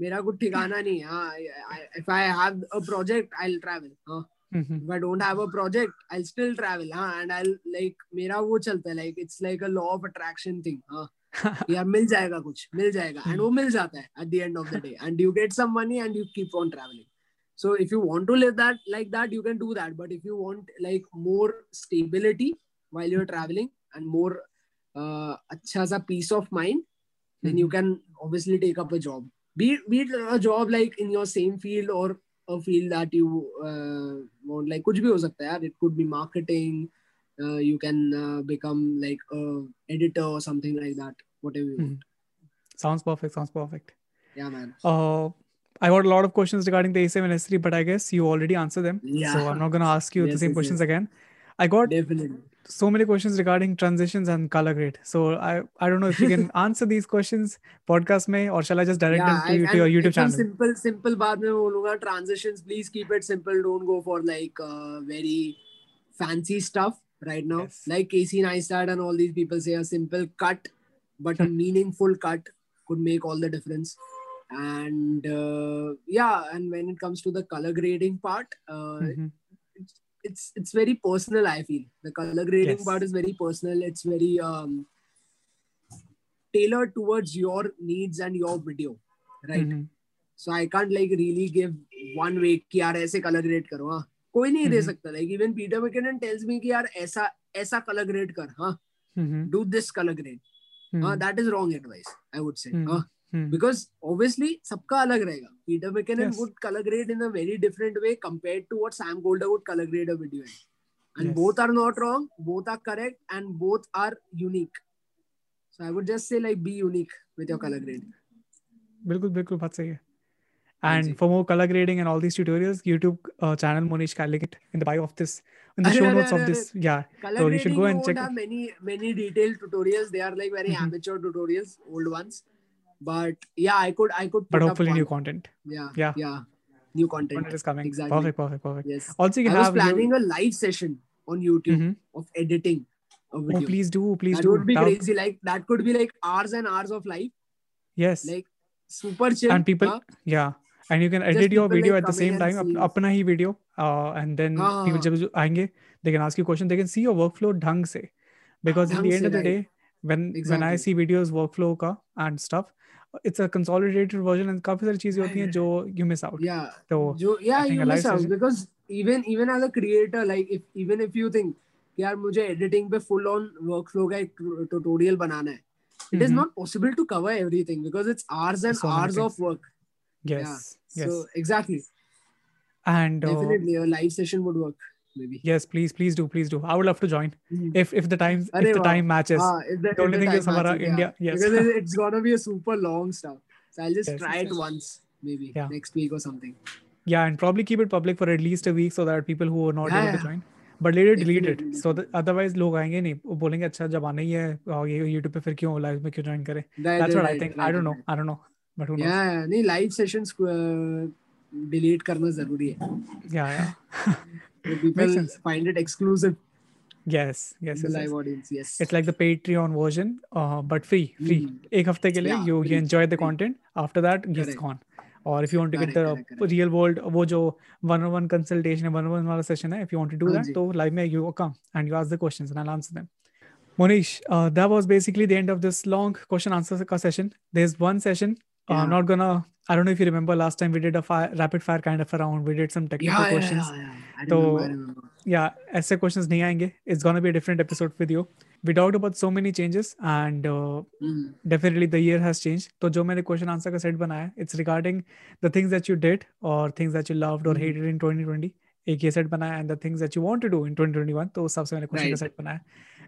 मेरा कुछ ठिकाना नहीं है हाँ, I- I- if I have a project, I'll travel. Huh? Mhm. If I don't have a project, I'll still travel. Huh? And I'll like मेरा वो चलता है like it's like a law of attraction thing. Huh? यार मिल जाएगा कुछ मिल जाएगा and वो मिल जाता है at the end of the day and you get some money and you keep on traveling so if you want to live that like that you can do that but if you want like more stability while you're traveling and more uh, अच्छा सा peace of mind then you mm-hmm. can obviously take up a job be, be it a job like in your same field or a field that you uh, want like kuch bhi ho sakta hai it could be marketing uh, you can uh, become like a editor or something like that whatever you want mm-hmm. sounds perfect sounds perfect yeah man uh I got a lot of questions regarding the ASM and S3, but I guess you already answered them. Yeah. So I'm not going to ask you yes, the same yes, questions yes. again. I got Definitely so many questions regarding transitions and color grade. So I, I don't know if you can answer these questions podcast may or shall I just direct yeah, them to, you, to your YouTube channel? Simple, simple baat mein bolunga, transitions, please keep it simple. Don't go for like uh, very fancy stuff right now. Yes. Like Casey Neistat and all these people say a simple cut, but a meaningful cut could make all the difference. And uh, yeah, and when it comes to the color grading part, uh, mm-hmm it's it's very personal i feel the color grading Yes. part is very personal it's very um tailored towards your needs and your video right Mhm. so i can't like really give one way कि यार ऐसे color grade करो हाँ कोई नहीं दे Mhm. सकता like even Peter McKinnon tells me कि यार ऐसा ऐसा color grade कर हाँ Mhm. do this color grade हाँ Mhm. that is wrong advice I would say Mhm. हाँ Mhm. Hmm. because obviously सबका अलग रहेगा। Peter McKinnon would color grade in a very different way compared to what Sam Kolder would color grade a video and both are not wrong both are correct and both are unique. So I would just say like be unique with your color grade. बिल्कुल बिल्कुल बात सही है। and for more color grading and all these tutorials youtube uh, channel monish kalikit in the bio of this in the show notes of this yeah. Color so you many many detailed tutorials. They are like very mm-hmm. amateur tutorials old ones but yeah i could i could but hopefully new content. Yeah yeah. yeah. New content. content. is coming. Exactly. Perfect perfect perfect. Yes. Also you can I have was planning new... a live session on youtube mm-hmm. of editing oh, please do please that do. would be crazy. Like that could be like hours and hours of life yes. Like super chill and people huh? yeah. And you can edit Just your video like at the same time. Ap- apna hi video uh, and then people jab aayenge they can ask you question. They can see your workflow dhang se. Because in the end of the right. day when exactly. when i see videos workflow ka and stuff it's a consolidated version and काफ़ी सारी चीज़ें होती हैं जो you miss out या तो जो या you miss out because even even as a creator like if even if you think यार मुझे एडिटिंग पे फुल ऑन वर्कफ्लो का एक ट्यूटोरियल बनाना है it is not possible to cover everything because it's hours and so hours of work yes yeah. yes so exactly and definitely uh, a live session would work maybe yes please please do please do I would love to join Hmm. if if the time अरे if the वाह. time matches Ah, if the, The only if the thing is time हमारा matches, India- yeah. yes. because it- it's gonna be a super long stuff so I'll just Yes, try yes, it yes. once maybe Yeah. next week or something yeah and probably keep it public for at least a week so that people who are not Yeah, able to yeah. join but later delete it Definitely, so that otherwise लोग आएंगे नहीं वो बोलेंगे अच्छा जब आना ही है आ, ये YouTube पे फिर क्यों live में क्यों join करें Right, that's what I right, think I right, don't know right. I don't know but who knows yeah yeah, नहीं live sessions डिलीट करना जरूरी है yeah yeah so people sense. find it exclusive yes yes, to yes, the yes. live audience yes it's like the patreon version uh, but free free Hmm. एक हफ्ते के लिए Yeah, you free, you enjoy the free. content after that it's Correct. gone or if you want to get Correct, the correct, correct. real world वो जो one on one consultation है one on one वाला session है if you want to do हाँ that जी। तो live में you come and you ask the questions and I'll answer them Monish, uh, that was basically the end of this long question answer ka session. There's one session. Uh, Yeah. I'm not gonna. I don't know if you remember last time we did a fire, rapid fire kind of a round. We did some technical yeah, yeah, questions. yeah, yeah. I तो- remember, I remember. yeah ऐसे questions नहीं आएंगे it's gonna be a different episode with you we talked about so many changes and uh, Mm. definitely the year has changed तो जो मैंने question answer का set बनाया है it's regarding the things that you did or things that you loved or Mhm. hated in 2020 एक ये set बनाया and the things that you want to do in 2021 तो उस हिसाब से मैंने question का Right. set बनाया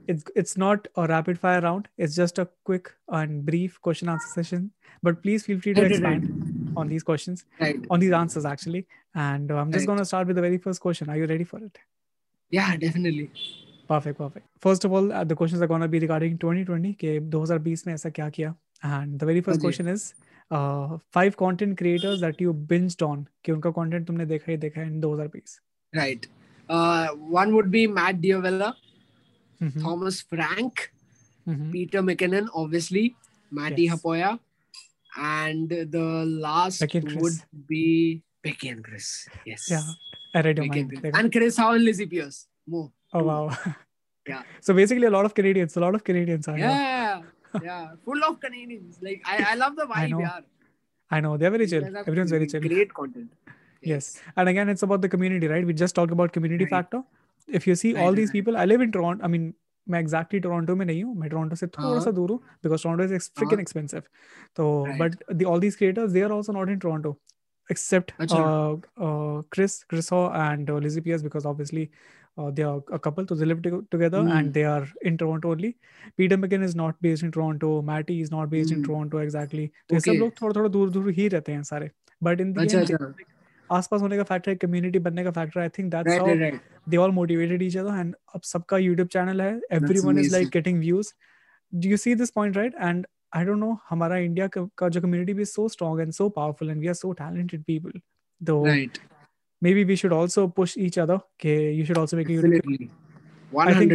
it's it's not a rapid fire round it's just a quick and brief question answer session but please feel free to expand on these questions right. on these answers actually and uh, i'm just right. going to start with the very first question are you ready for it yeah definitely perfect perfect first of all uh, the questions are going to be regarding 2020 के 2020 में ऐसा क्या किया? and the very first okay. question is uh, five content creators that you binged on. कि उनका content तुमने देखा ही देखा है in 2020 Uh, one would be Matt D'Avella. Mhm, Thomas Frank, mhm. Peter McKinnon, obviously, Matti Yes. Haapoja, and the last would be Becki and Chris. Yes. Yeah, I read your and mind. Chris. And Chris Hau and Lizzie Peirce. More. Oh wow. Yeah. So basically, a lot of Canadians. A lot of Canadians are. Yeah. yeah. Full of Canadians. Like I, I love the I vibe. know. Yeah. I know they're very chill. Everyone's very chill. Great content. Yes. And again, it's about the community, right? We just talked about community Right. factor. If you see all these people I live in Toronto I mean मैं exactly Toronto में नहीं हूँ मैं Toronto से थोड़ा सा दूर हूँ because Toronto is freaking expensive तो but the all these creators they are also not in Toronto except uh, uh, Chris, chriso and uh, Lizzie Pierce because obviously uh, they are a couple, so they live t- together mm. and they are in Toronto only. Peter McKinnon is not based in Toronto. Matty is not based mm. in Toronto exactly. तो ये सब लोग थोड़ा थोड़ा दूर दूर ही रहते हैं सारे. But in the अच्छा, end, अच्छा. Like, आसपास होने का फैक्टर है कम्युनिटी बनने का factor I think that's how they all motivated each other and अब सबका YouTube चैनल है everyone is like getting views do you see this point right and I don't know हमारा इंडिया का जो community भी so strong and so powerful and we are so talented people though maybe we should also push each other okay you should also make a Absolutely. 100%, i think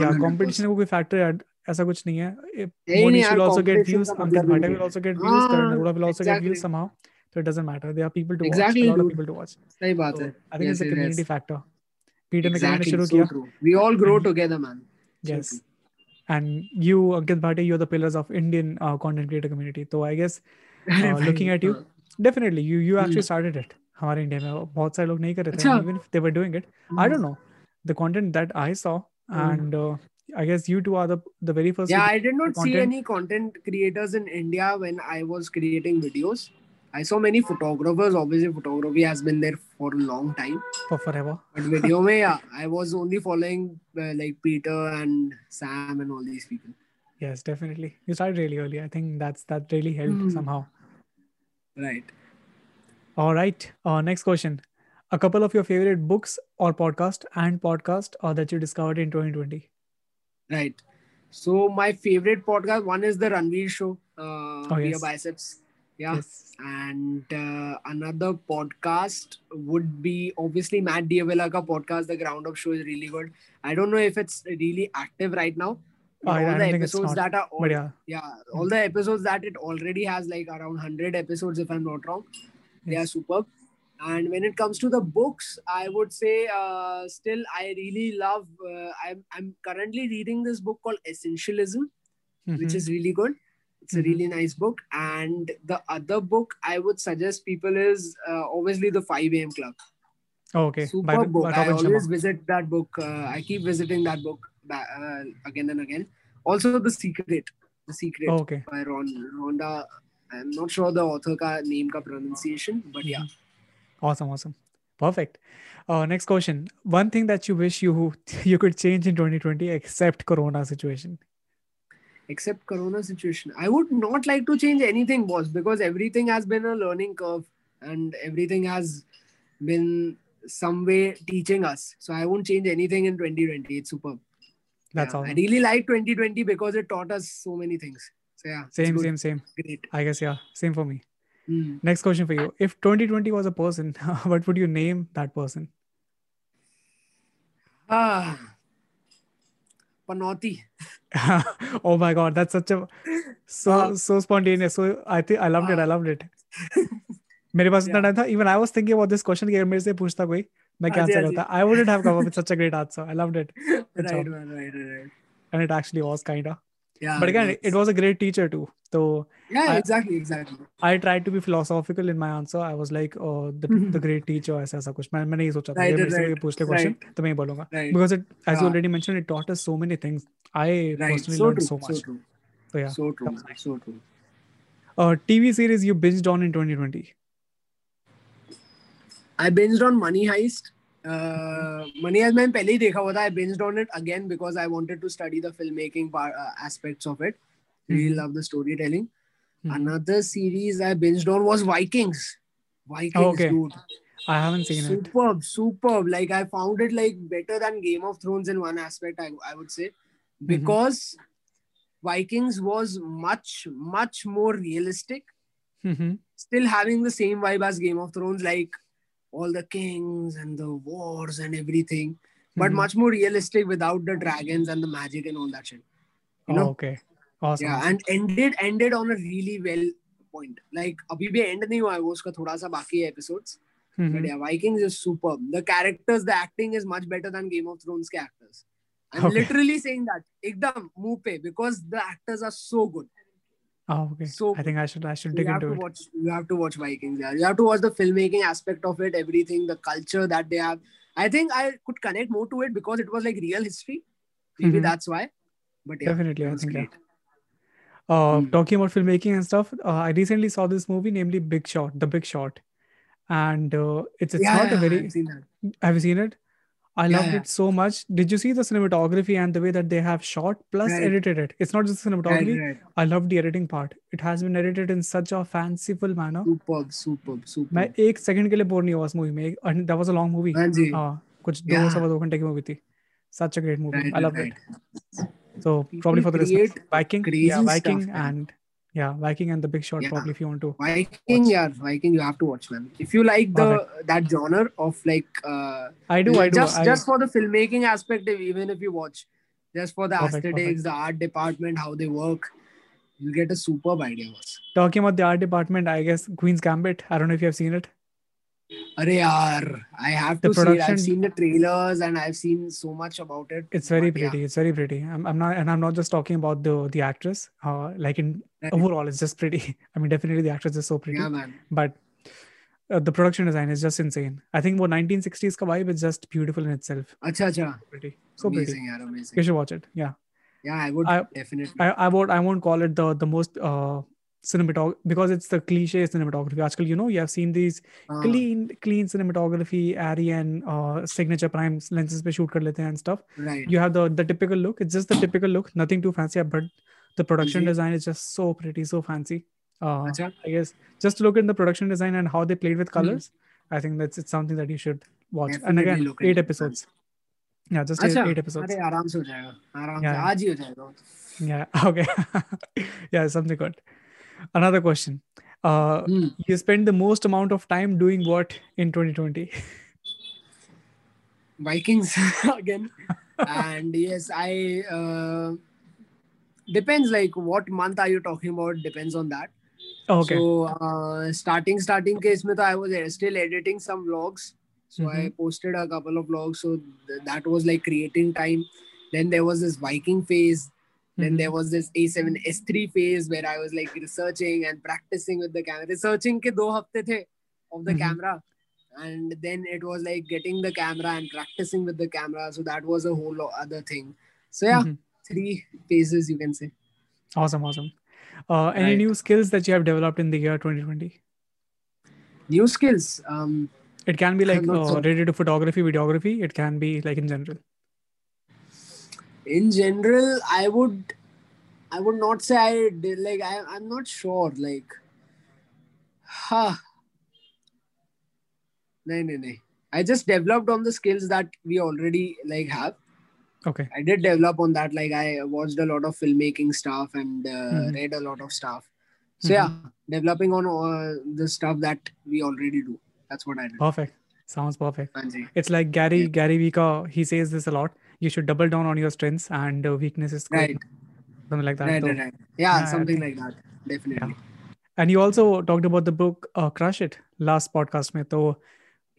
या competition को कोई factor add ऐसा कुछ नहीं है। Moni will also get views Ankit Bhatia will also get views Karan Arora will also get views somehow get views Karan हाँ, Arora will also get views exactly. somehow so it doesn't matter there are people to watch Exactly, a lot of dude. people to watch सही बात so है I think it's Yes, a yes, community yes. factor Peter ने कहना exactly शुरू so किया true we all grow And- together man So Yes. true. And you, Ankit Bhatia, you're the pillars of Indian uh, content creator community. So I guess अरे uh, भाई, looking at you, हाँ, definitely you you actually Hmm. started it. हमारे India में बहुत सारे लोग नहीं कर रहे थे. अच्छा। and Even if they were doing it, I don't know. The content that I saw, Hmm. and uh, I guess you two are the the very first. yeah people- i did not see content- any content creators in india when i was creating videos i saw many photographers obviously photography has been there for a long time for forever. but video mein, yeah i was only following uh, like peter and sam and all these people Yes, definitely. You started really early. I think that's that really helped Hmm. somehow. right All right. Uh, next question. A couple of your favorite books or podcast and podcast uh, that you discovered in 2020. right so my favorite podcast one is the ranveer show uh Oh, yes. biceps yeah Yes. and uh, another podcast would be obviously Matt D'Avella ka podcast. The Ground Up Show is really good. I don't know if it's really active right now. I all the episodes not, that are all, yeah. yeah, all the episodes that it already has like around hundred episodes, if I'm not wrong. They are superb. And when it comes to the books, I would say uh, still I really love. Uh, I'm I'm currently reading this book called Essentialism which Mhm. is really good. It's a Mhm. really nice book. And the other book I would suggest people is uh, obviously the 5 a.m. Club. Oh, okay. Super By, book. I always Sharma. visit that book. Uh, I keep visiting that book uh, again and again. Also, The Secret. The Secret Oh, okay. by Ron Ronda. I'm not sure the author ka name ka pronunciation, but yeah. Awesome, awesome. Perfect. Uh, next question. One thing that you wish you you could change in 2020 except Corona situation. Except Corona situation, I would not like to change anything, boss, because everything has been a learning curve and everything has been some way teaching us. So I won't change anything in 2020. It's superb. That's Yeah, awesome. I really like 2020 because it taught us so many things. So yeah, Same, same, same. Great. I guess yeah. Same for me. Hmm. Next question for you. If 2020 was a person, what would you name that person? Ah, Panoti. oh my god, that's such a so Uh, so spontaneous. So I think I loved it. I uh, loved it. मेरे पास इतना Yeah. Time था even I was thinking about this question कि अगर मेरे से पूछता कोई मैं क्या हाँ जी, आंसर हाँ जी। करता I wouldn't have come up with such a great answer I loved it Good right, job. man, right, right, right. and it yeah but again it was a great teacher too. So yeah I, exactly exactly. I tried to be philosophical in my answer. I was like oh the, the great teacher aisa aisa kuch main maine ye socha tha right, right, ye puchte question to main bolunga because it as yeah. you already mentioned it taught us so many things. I right. personally so learned true, so much. so, true. so yeah so true so true. uh tv series you binged on in 2020 i binged on money heist uh, Money Heist मैंने पहले ही देखा हुआ था I binged on it again because I wanted to study the filmmaking uh, aspects of it. Really mm-hmm. love the storytelling. Mm-hmm. Another series I binged on was Vikings. Vikings okay. dude. I haven't seen superb, it. Superb superb. Like I found it like better than Game of Thrones in one aspect I, I would say. Mm-hmm. Because mm-hmm. Vikings was much much more realistic. Mm-hmm. still having the same vibe as Game of Thrones like all the kings and the wars and everything, but Mhm. much more realistic without the dragons and the magic and all that shit. You know? oh, okay awesome yeah, awesome. and ended ended on a really well point. Like अभी भी end नहीं हुआ है वो उसका थोड़ा सा बाकी है episodes. Mhm. But yeah, Vikings is superb. The characters, the acting is much better than Game of Thrones के actors. I'm Okay. literally saying that एकदम मुंह पे because the actors are so good. oh okay So I think I should I should dig into it watch you have to watch vikings yeah you have to watch the filmmaking aspect of it everything the culture that they have i think i could connect more to it because it was like real history maybe Mhm. that's why but yeah Definitely, I think, yeah. Uh, Hmm. Talking about filmmaking and stuff, uh, I recently saw this movie, namely Big Shot, The Big Shot, and uh, it's it's yeah, not a very. I've seen that. Have you seen it? I Yeah, loved yeah. it so much. Did you see the cinematography and the way that they have shot plus Right. edited it? It's not just the Right, cinematography. right. I love the editing part. It has been edited in such a fanciful manner. Superb, superb, मैं superb. एक second के लिए bore नहीं हुआ उस movie में and that was a long movie. हाँ जी. हाँ कुछ दो Yeah. सवा दो घंटे की मूवी थी. Such a great movie. Right, I loved right. it. So probably People for the listeners, create Viking, crazy yeah, Viking and yeah, Viking and the Big Short Yeah. probably if you want to. Viking, yeah, Viking. You have to watch, man. If you like the that genre of like, uh, I do, I do. just I, just for the filmmaking aspect, if- even if you watch, just for the Perfect, aesthetics, the art department, how they work, you get a superb idea. talking about the art department, I guess Queen's Gambit. I don't know if you have seen it. Arey yaar, I have The to see it. I've seen the trailers and I've seen so much about it. It's very But yeah, pretty. It's very pretty. I'm, I'm not, and I'm not just talking about the the actress. Uh, like in right. overall, it's just pretty. I mean, definitely the actress is so pretty, yeah, man. but uh, the production design is just insane. I think what 1960s ka vibe is just beautiful in itself. Acha, acha. Pretty, so pretty. yaar, amazing. You should watch it. Yeah, Yeah, I would I- definitely. I, I won't I won't call it the the most uh cinematography because it's the cliche cinematography. Actually, you know, you have seen these Uh, clean clean cinematography, Arri and uh, signature prime lenses पे shoot कर लेते हैं and stuff. right. You have the the typical look. It's just the typical look, nothing too fancy, but the production Mhm. design is just so pretty, so fancy. Uh, Acha. I guess just look at the production design and how they played with Mhm. colors. I think that's it's something that you should watch. and Definitely again, look eight into it, episodes. Yeah, just eight, अच्छा eight episodes. अरे आराम से हो जाएगा आराम Yeah, से yeah. आज ही हो जाएगा Yeah. Okay. yeah, something good. Another question. Uh, Hmm. you spend the most amount of time doing what in 2020? Vikings again and yes I uh, depends like what month are you talking about depends on that okay. so uh, starting starting case mein I was still editing some vlogs so I Mhm. posted a couple of vlogs so th- that was like creating time then there was this Viking phase then there was this A7 S3 phase where I was like researching and practicing with the camera. Researching ke do hafte the of the Mhm. camera. And then it was like getting the camera and practicing with the camera. So that was a whole other thing. So yeah, Mhm. three phases you can say. Awesome, awesome. Uh, any Right. new skills that you have developed in the year 2020? New skills. Um It can be like uh, so- related to photography, videography. It can be like in general. In general, I would I would not say I did like I, I'm not sure. Like huh. No, no, no. I just developed on the skills that we already like have. Okay. I did develop on that. Like I watched a lot of filmmaking stuff and uh, Mhm. read a lot of stuff. So yeah, developing on uh, the stuff that we already do. That's what I did. Perfect. Sounds perfect. Anji. It's like Gary Yeah. Gary Vika. He says this a lot you should double down on your strengths and uh, weaknesses right. something like that right, so, right, right. yeah and, something like that definitely yeah. and you also talked about the book uh, crush it last podcast mein so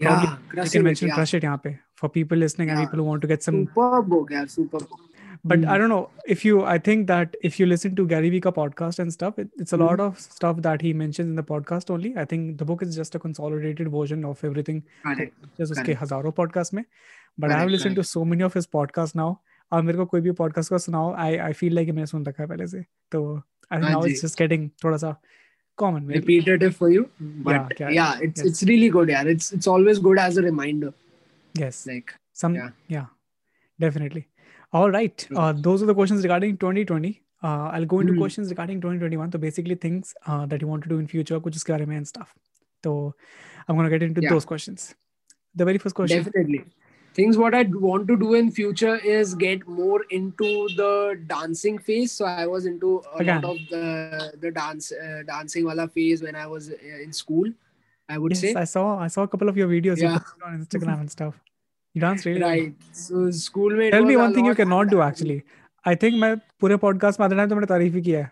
yeah, you can mention yeah. crush it yahan pe for people listening yeah. and people who want to get some superb book yeah superb book But Mm. I don't know if you. I think that if you listen to Gary Vika podcast and stuff, it, it's a lot Mhm. of stuff that he mentions in the podcast only. I think the book is just a consolidated version of everything Correct. just उसके Correct. हजारों podcast में but I have Correct, listened to so many of his podcasts now और मेरे को कोई भी podcast का सुनाओ I I feel like मैंने सुन रखा है पहले से तो I think हाँ now ji. it's just getting थोड़ा सा common maybe. Repetitive for you, but yeah, yeah, it's yes. it's really good. Yeah, it's it's always good as a reminder. yes Like some yeah. yeah, definitely All right. Uh, hmm. those are the questions regarding 2020. Uh, I'll go into mm-hmm. questions regarding 2021. So basically things uh, that you want to do in future, which is career and stuff. So I'm gonna get into yeah. those questions. The very first question. Definitely. Things what I want to do in future is get more into the dancing phase. So I was into a Again. lot of the the dance uh, dancing wala phase when I was uh, in school. I would yes, say. I saw I saw a couple of your videos yeah. on Instagram and stuff. You dance really well. right. So school में Tell me one thing you cannot do actually. I think मैं पूरे podcast में आधे time तो मैंने तारीफ़ ही किया है.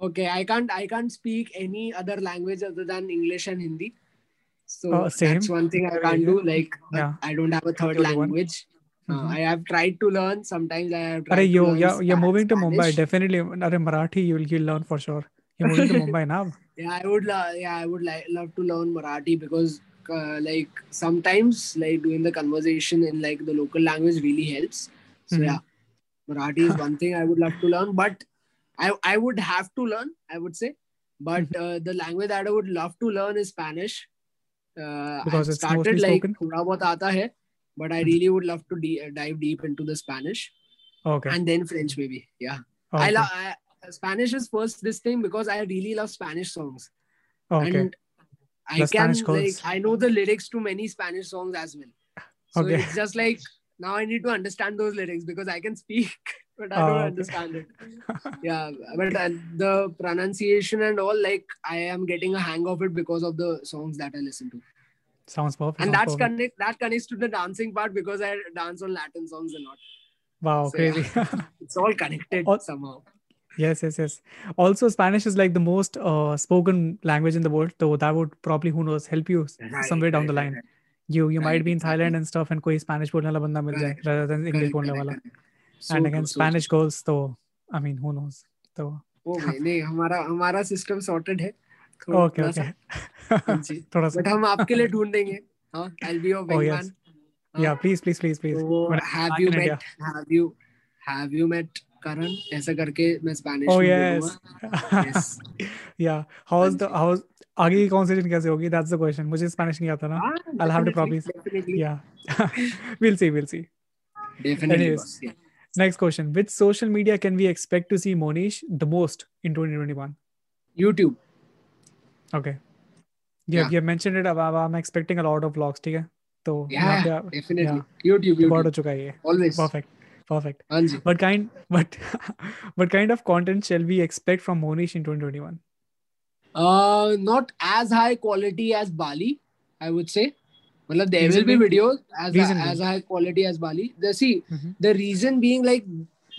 Okay, I can't I can't speak any other language other than English and Hindi. So Uh, same. that's one thing I can't do. Like uh, Yeah. I don't have a third language. Uh, Mhm. I have tried to learn. Sometimes I have tried to yo you're Spa- moving to Mumbai Spanish. definitely अरे Marathi you'll you'll learn for sure. You're moving to Mumbai now. Yeah, I would. lo- yeah, I would like love to learn Marathi because, uh, like, sometimes like doing the conversation in like the local language really helps. So Mhm. yeah, Marathi is one thing I would love to learn, but I I would have to learn. I would say, but Mm-hmm. uh, the language that I would love to learn is Spanish. Uh, Because I've it's mostly started like spoken? थोड़ा बहुत आता है, but I really would love to de- dive deep into the Spanish Okay. and then French, maybe. Yeah, okay. I love Spanish is first this thing because I really love Spanish songs, Okay. and I can like. I know the lyrics to many Spanish songs as well. So Okay. it's just like now I need to understand those lyrics because I can speak, but I Oh, don't okay. understand it. Yeah, but uh, the pronunciation and all, like I am getting a hang of it because of the songs that I listen to, Sounds perfect. and that's perfect. connect that connects to the dancing part because I dance on Latin songs a lot. Wow, So, yeah. crazy. It's all connected Al- somehow. yes, yes, yes. Also, Spanish is like the most uh, spoken language in the world. So that would probably, who knows, help you s- Right, somewhere down right, the right, line. right. You you might Right, be in exactly. Thailand and stuff, and कोई Spanish बोलने वाला बंदा मिल जाए Correct. rather than English Correct, बोलने correct, वाला. correct. So And true, again, so Spanish true. goes. So I mean, who knows? So ओ भाई नहीं हमारा हमारा सिस्टम सॉर्टेड है okay, थोड़ा सा okay. हाँ जी थोड़ा सा. बट हम आपके लिए ढूंढ देंगे हाँ आई be your Oh yes. Wingman Yeah, please, please, please, please. तो When have back you in India. Met have you have you met karan ऐसा करके मैं Spanish oh, yes. yeah how is the how आगे की conversation कैसे होगी that's the question मुझे Spanish नहीं आता ना आई हैव टू प्रॉमिस या will see will see definitely next question which social media can we expect to see Monish the most in 2021 YouTube okay yeah, yeah. you mentioned it अब I'm expecting a lot of vlogs ठीक है तो yeah, definitely yeah, YouTube, YouTube. हो चुका है ये always perfect perfect Anji. what kind what what kind of content shall we expect from monish in 2021 uh not as high quality as bali i would say well, there Reasonably. will be videos as, a, as high quality as bali the see mm-hmm. the reason being like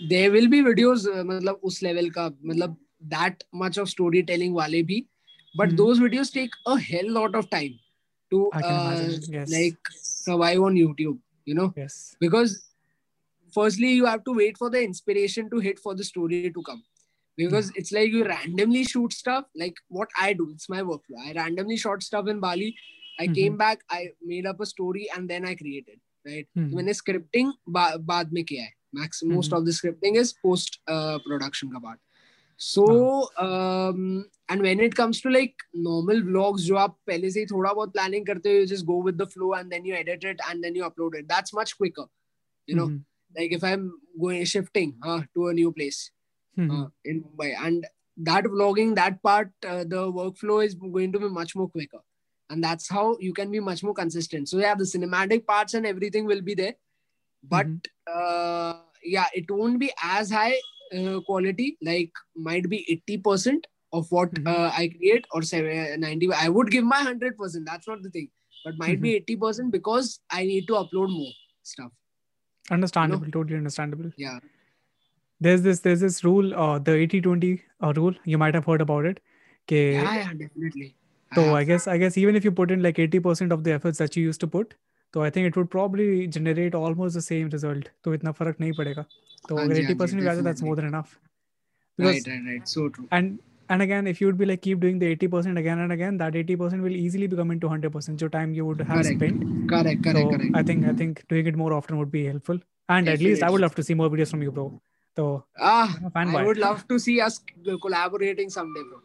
there will be videos uh, matlab, us level ka matlab, that much of storytelling wale bhi but mm-hmm. those videos take a hell lot of time to uh, yes. like survive on youtube you know yes because firstly you have to wait for the inspiration to hit for the story to come because it's like you randomly shoot stuff like what i do it's my workflow i randomly shot stuff in bali i Mhm. came back i made up a story and then i created right Mhm. तो मैंने scripting ba- बाद में किया है max most Mhm. of the scripting is post uh, production का part so um, and when it comes to like normal vlogs जो आप पहले से ही थोड़ा बहुत planning करते हो you just go with the flow and then you edit it and then you upload it that's much quicker you know Mhm. like if i'm going shifting uh, to a new place Mhm. uh, in Mumbai. And that vlogging that part uh, the workflow is going to be much more quicker. And that's how you can be much more consistent. So yeah the cinematic parts and everything will be there. But Mhm. uh, yeah it won't be as high uh, quality like might be 80% of what Mhm. uh, i create or say, uh, 90 i would give my 100% that's not the thing. But might be 80% because i need to upload more stuff Understandable. Totally understandable. yeah There's this there's this rule, uh, the 80-20 uh, rule. You might have heard about it. कि yeah, yeah definitely So have. I guess I guess even if you put in like 80% of the efforts that you used to put, so I think it would probably generate almost the same result. तो इतना फर्क नहीं पड़ेगा. तो हाँ अगर जी, हाँ 80% जी, भी आ जाए, that's definitely. more than enough. Because right right right so true and and again, if you would be like keep doing the 80% again and again, that 80% will easily become into 100%. So time you would have Correct. spent. correct correct so correct I think I think doing it more often would be helpful. And at least I would Definitely. love to see more videos from you, bro. So ah I'm a fanboy. i would love to see us collaborating someday bro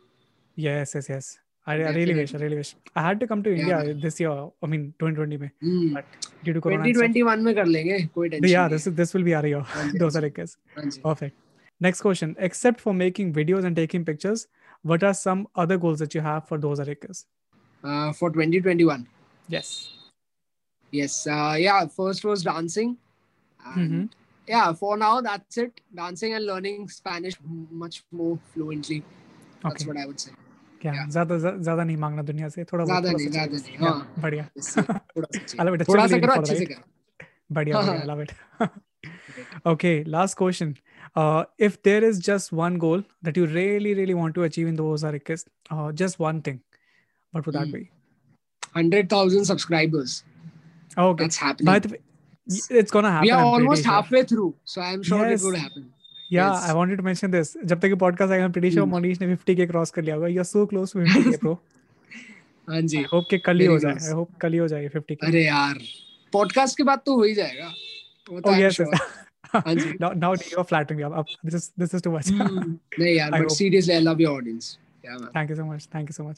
yes, yes, yes. I, I really wish. I really wish. I had to come to Yeah. India this year. I mean, 2020 में. hmm. But due to Corona and stuff. 2021 में कर लेंगे कोई tension yeah this is this will be our year हाँ जी, those हाँ are ji, like us हाँ जी. perfect next question except for making videos and taking pictures what are some other goals that you have for those Arikas? Uh, for 2021 yes yes uh, yeah first was dancing and Mhm. yeah for now that's it dancing and learning spanish much more fluently that's okay what i would say क्या Yeah. ज्यादा ज्यादा नहीं मांगना दुनिया से थोड़ा बहुत ज्यादा थोड़ा नहीं सा ज्यादा चाहिए नहीं बस। हाँ Yeah, बढ़िया इससे थोड़ा सा चाहिए। I love it. That's थोड़ा what सा we're करो aiming for, अच्छे से right? करो बढ़िया हाँ, बढ़िया I हाँ. love it okay last question uh, if there is just one goal that you really really want to achieve in those Arikas, uh, just one thing what would that Hmm. be 100000 subscribers okay that's happening by the way y- it's gonna happen we are I'm pretty almost sure. halfway through so i'm sure Yes. it will happen Yeah, Yes. I wanted to mention this. जब तक ये podcast आएगा, I'm pretty sure Hmm. Monish ने 50k cross कर लिया होगा. You're so close to 50k, bro. हाँ जी I hope कि कल ही Very हो जाए. close. I hope कल ही हो जाए 50k. अरे यार पॉडकास्ट के बाद तो हो ही जाएगा वो तो Oh I'm yes, sure. yes. हाँ जी now, now you're flattering me. Up, up. This is this is too much. Hmm. नहीं यार I but hope. seriously I love your audience Yeah, man. Thank you so much. Thank you so much.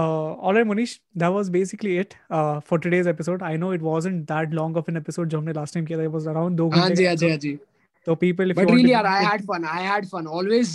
Uh, all right, Monish, that was basically it uh, for today's episode. I know it wasn't that long of an episode जो हमने last time किया था. It was around दो हाँ घंटे जी का हाँ जी हाँ episode. Ji So people, if but you want really to yaar, I had fun I had fun always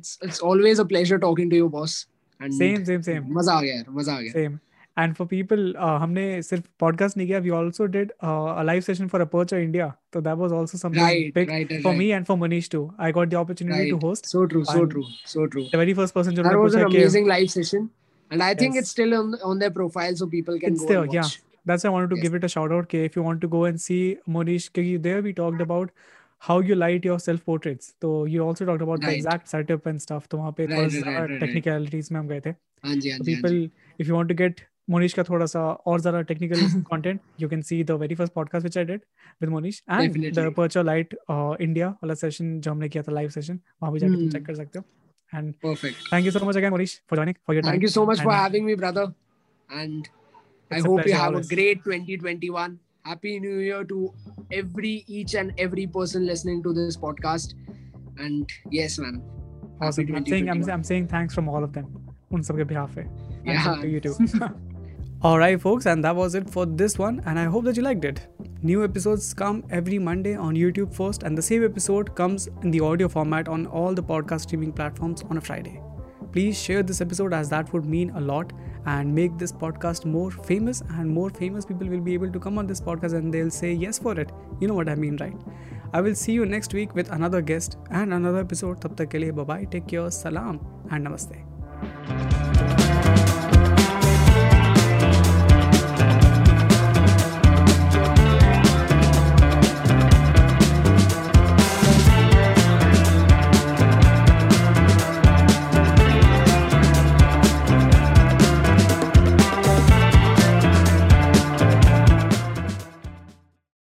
it's it's always a pleasure talking to you boss and same, same, same, मजा आ गया यार मजा आ गया same. And for people हमने सिर्फ़ podcast नहीं किया we also did a live session for Aperture India तो that was also something big for me and for Manish too I got the opportunity to host so true so true so true the very first person जिन्होंने पूछा कि amazing live session and i think yes. it's still on, on their profile so people can it's go there, yeah that's why i wanted to yes. give it a shout out if you want to go and see monish because there we talked about how you light your self portraits so you also talked about right. the exact setup and stuff so wahan pe right, right, right, technicalities right. mein hum gaye the haan ji, haan ji, people haan if you want to get Monish का थोड़ा सा और ज़्यादा technical content you can see the very first podcast which I did with Monish and the Aperture light India वाला session जो हमने किया था लाइव सेशन वहाँ भी जाकर चेक कर सकते हो and perfect thank you so much again Monish for joining for your time thank you so much for having me brother and I hope you have a great 2021 happy new year to every each and every person listening to this podcast and yes man Awesome. I'm saying, I'm, I'm saying thanks from all of them. Yeah. And to you too. Alright, folks, and that was it for this one. And I hope that you liked it. New episodes come every Monday on YouTube first, and the same episode comes in the audio format on all the podcast streaming platforms on a Friday. Please share this episode as that would mean a lot and make this podcast more famous. And more famous people will be able to come on this podcast and they'll say yes for it. You know what I mean, right? I will see you next week with another guest and another episode. Tab tak ke liye, bye bye, take care, salam, and namaste.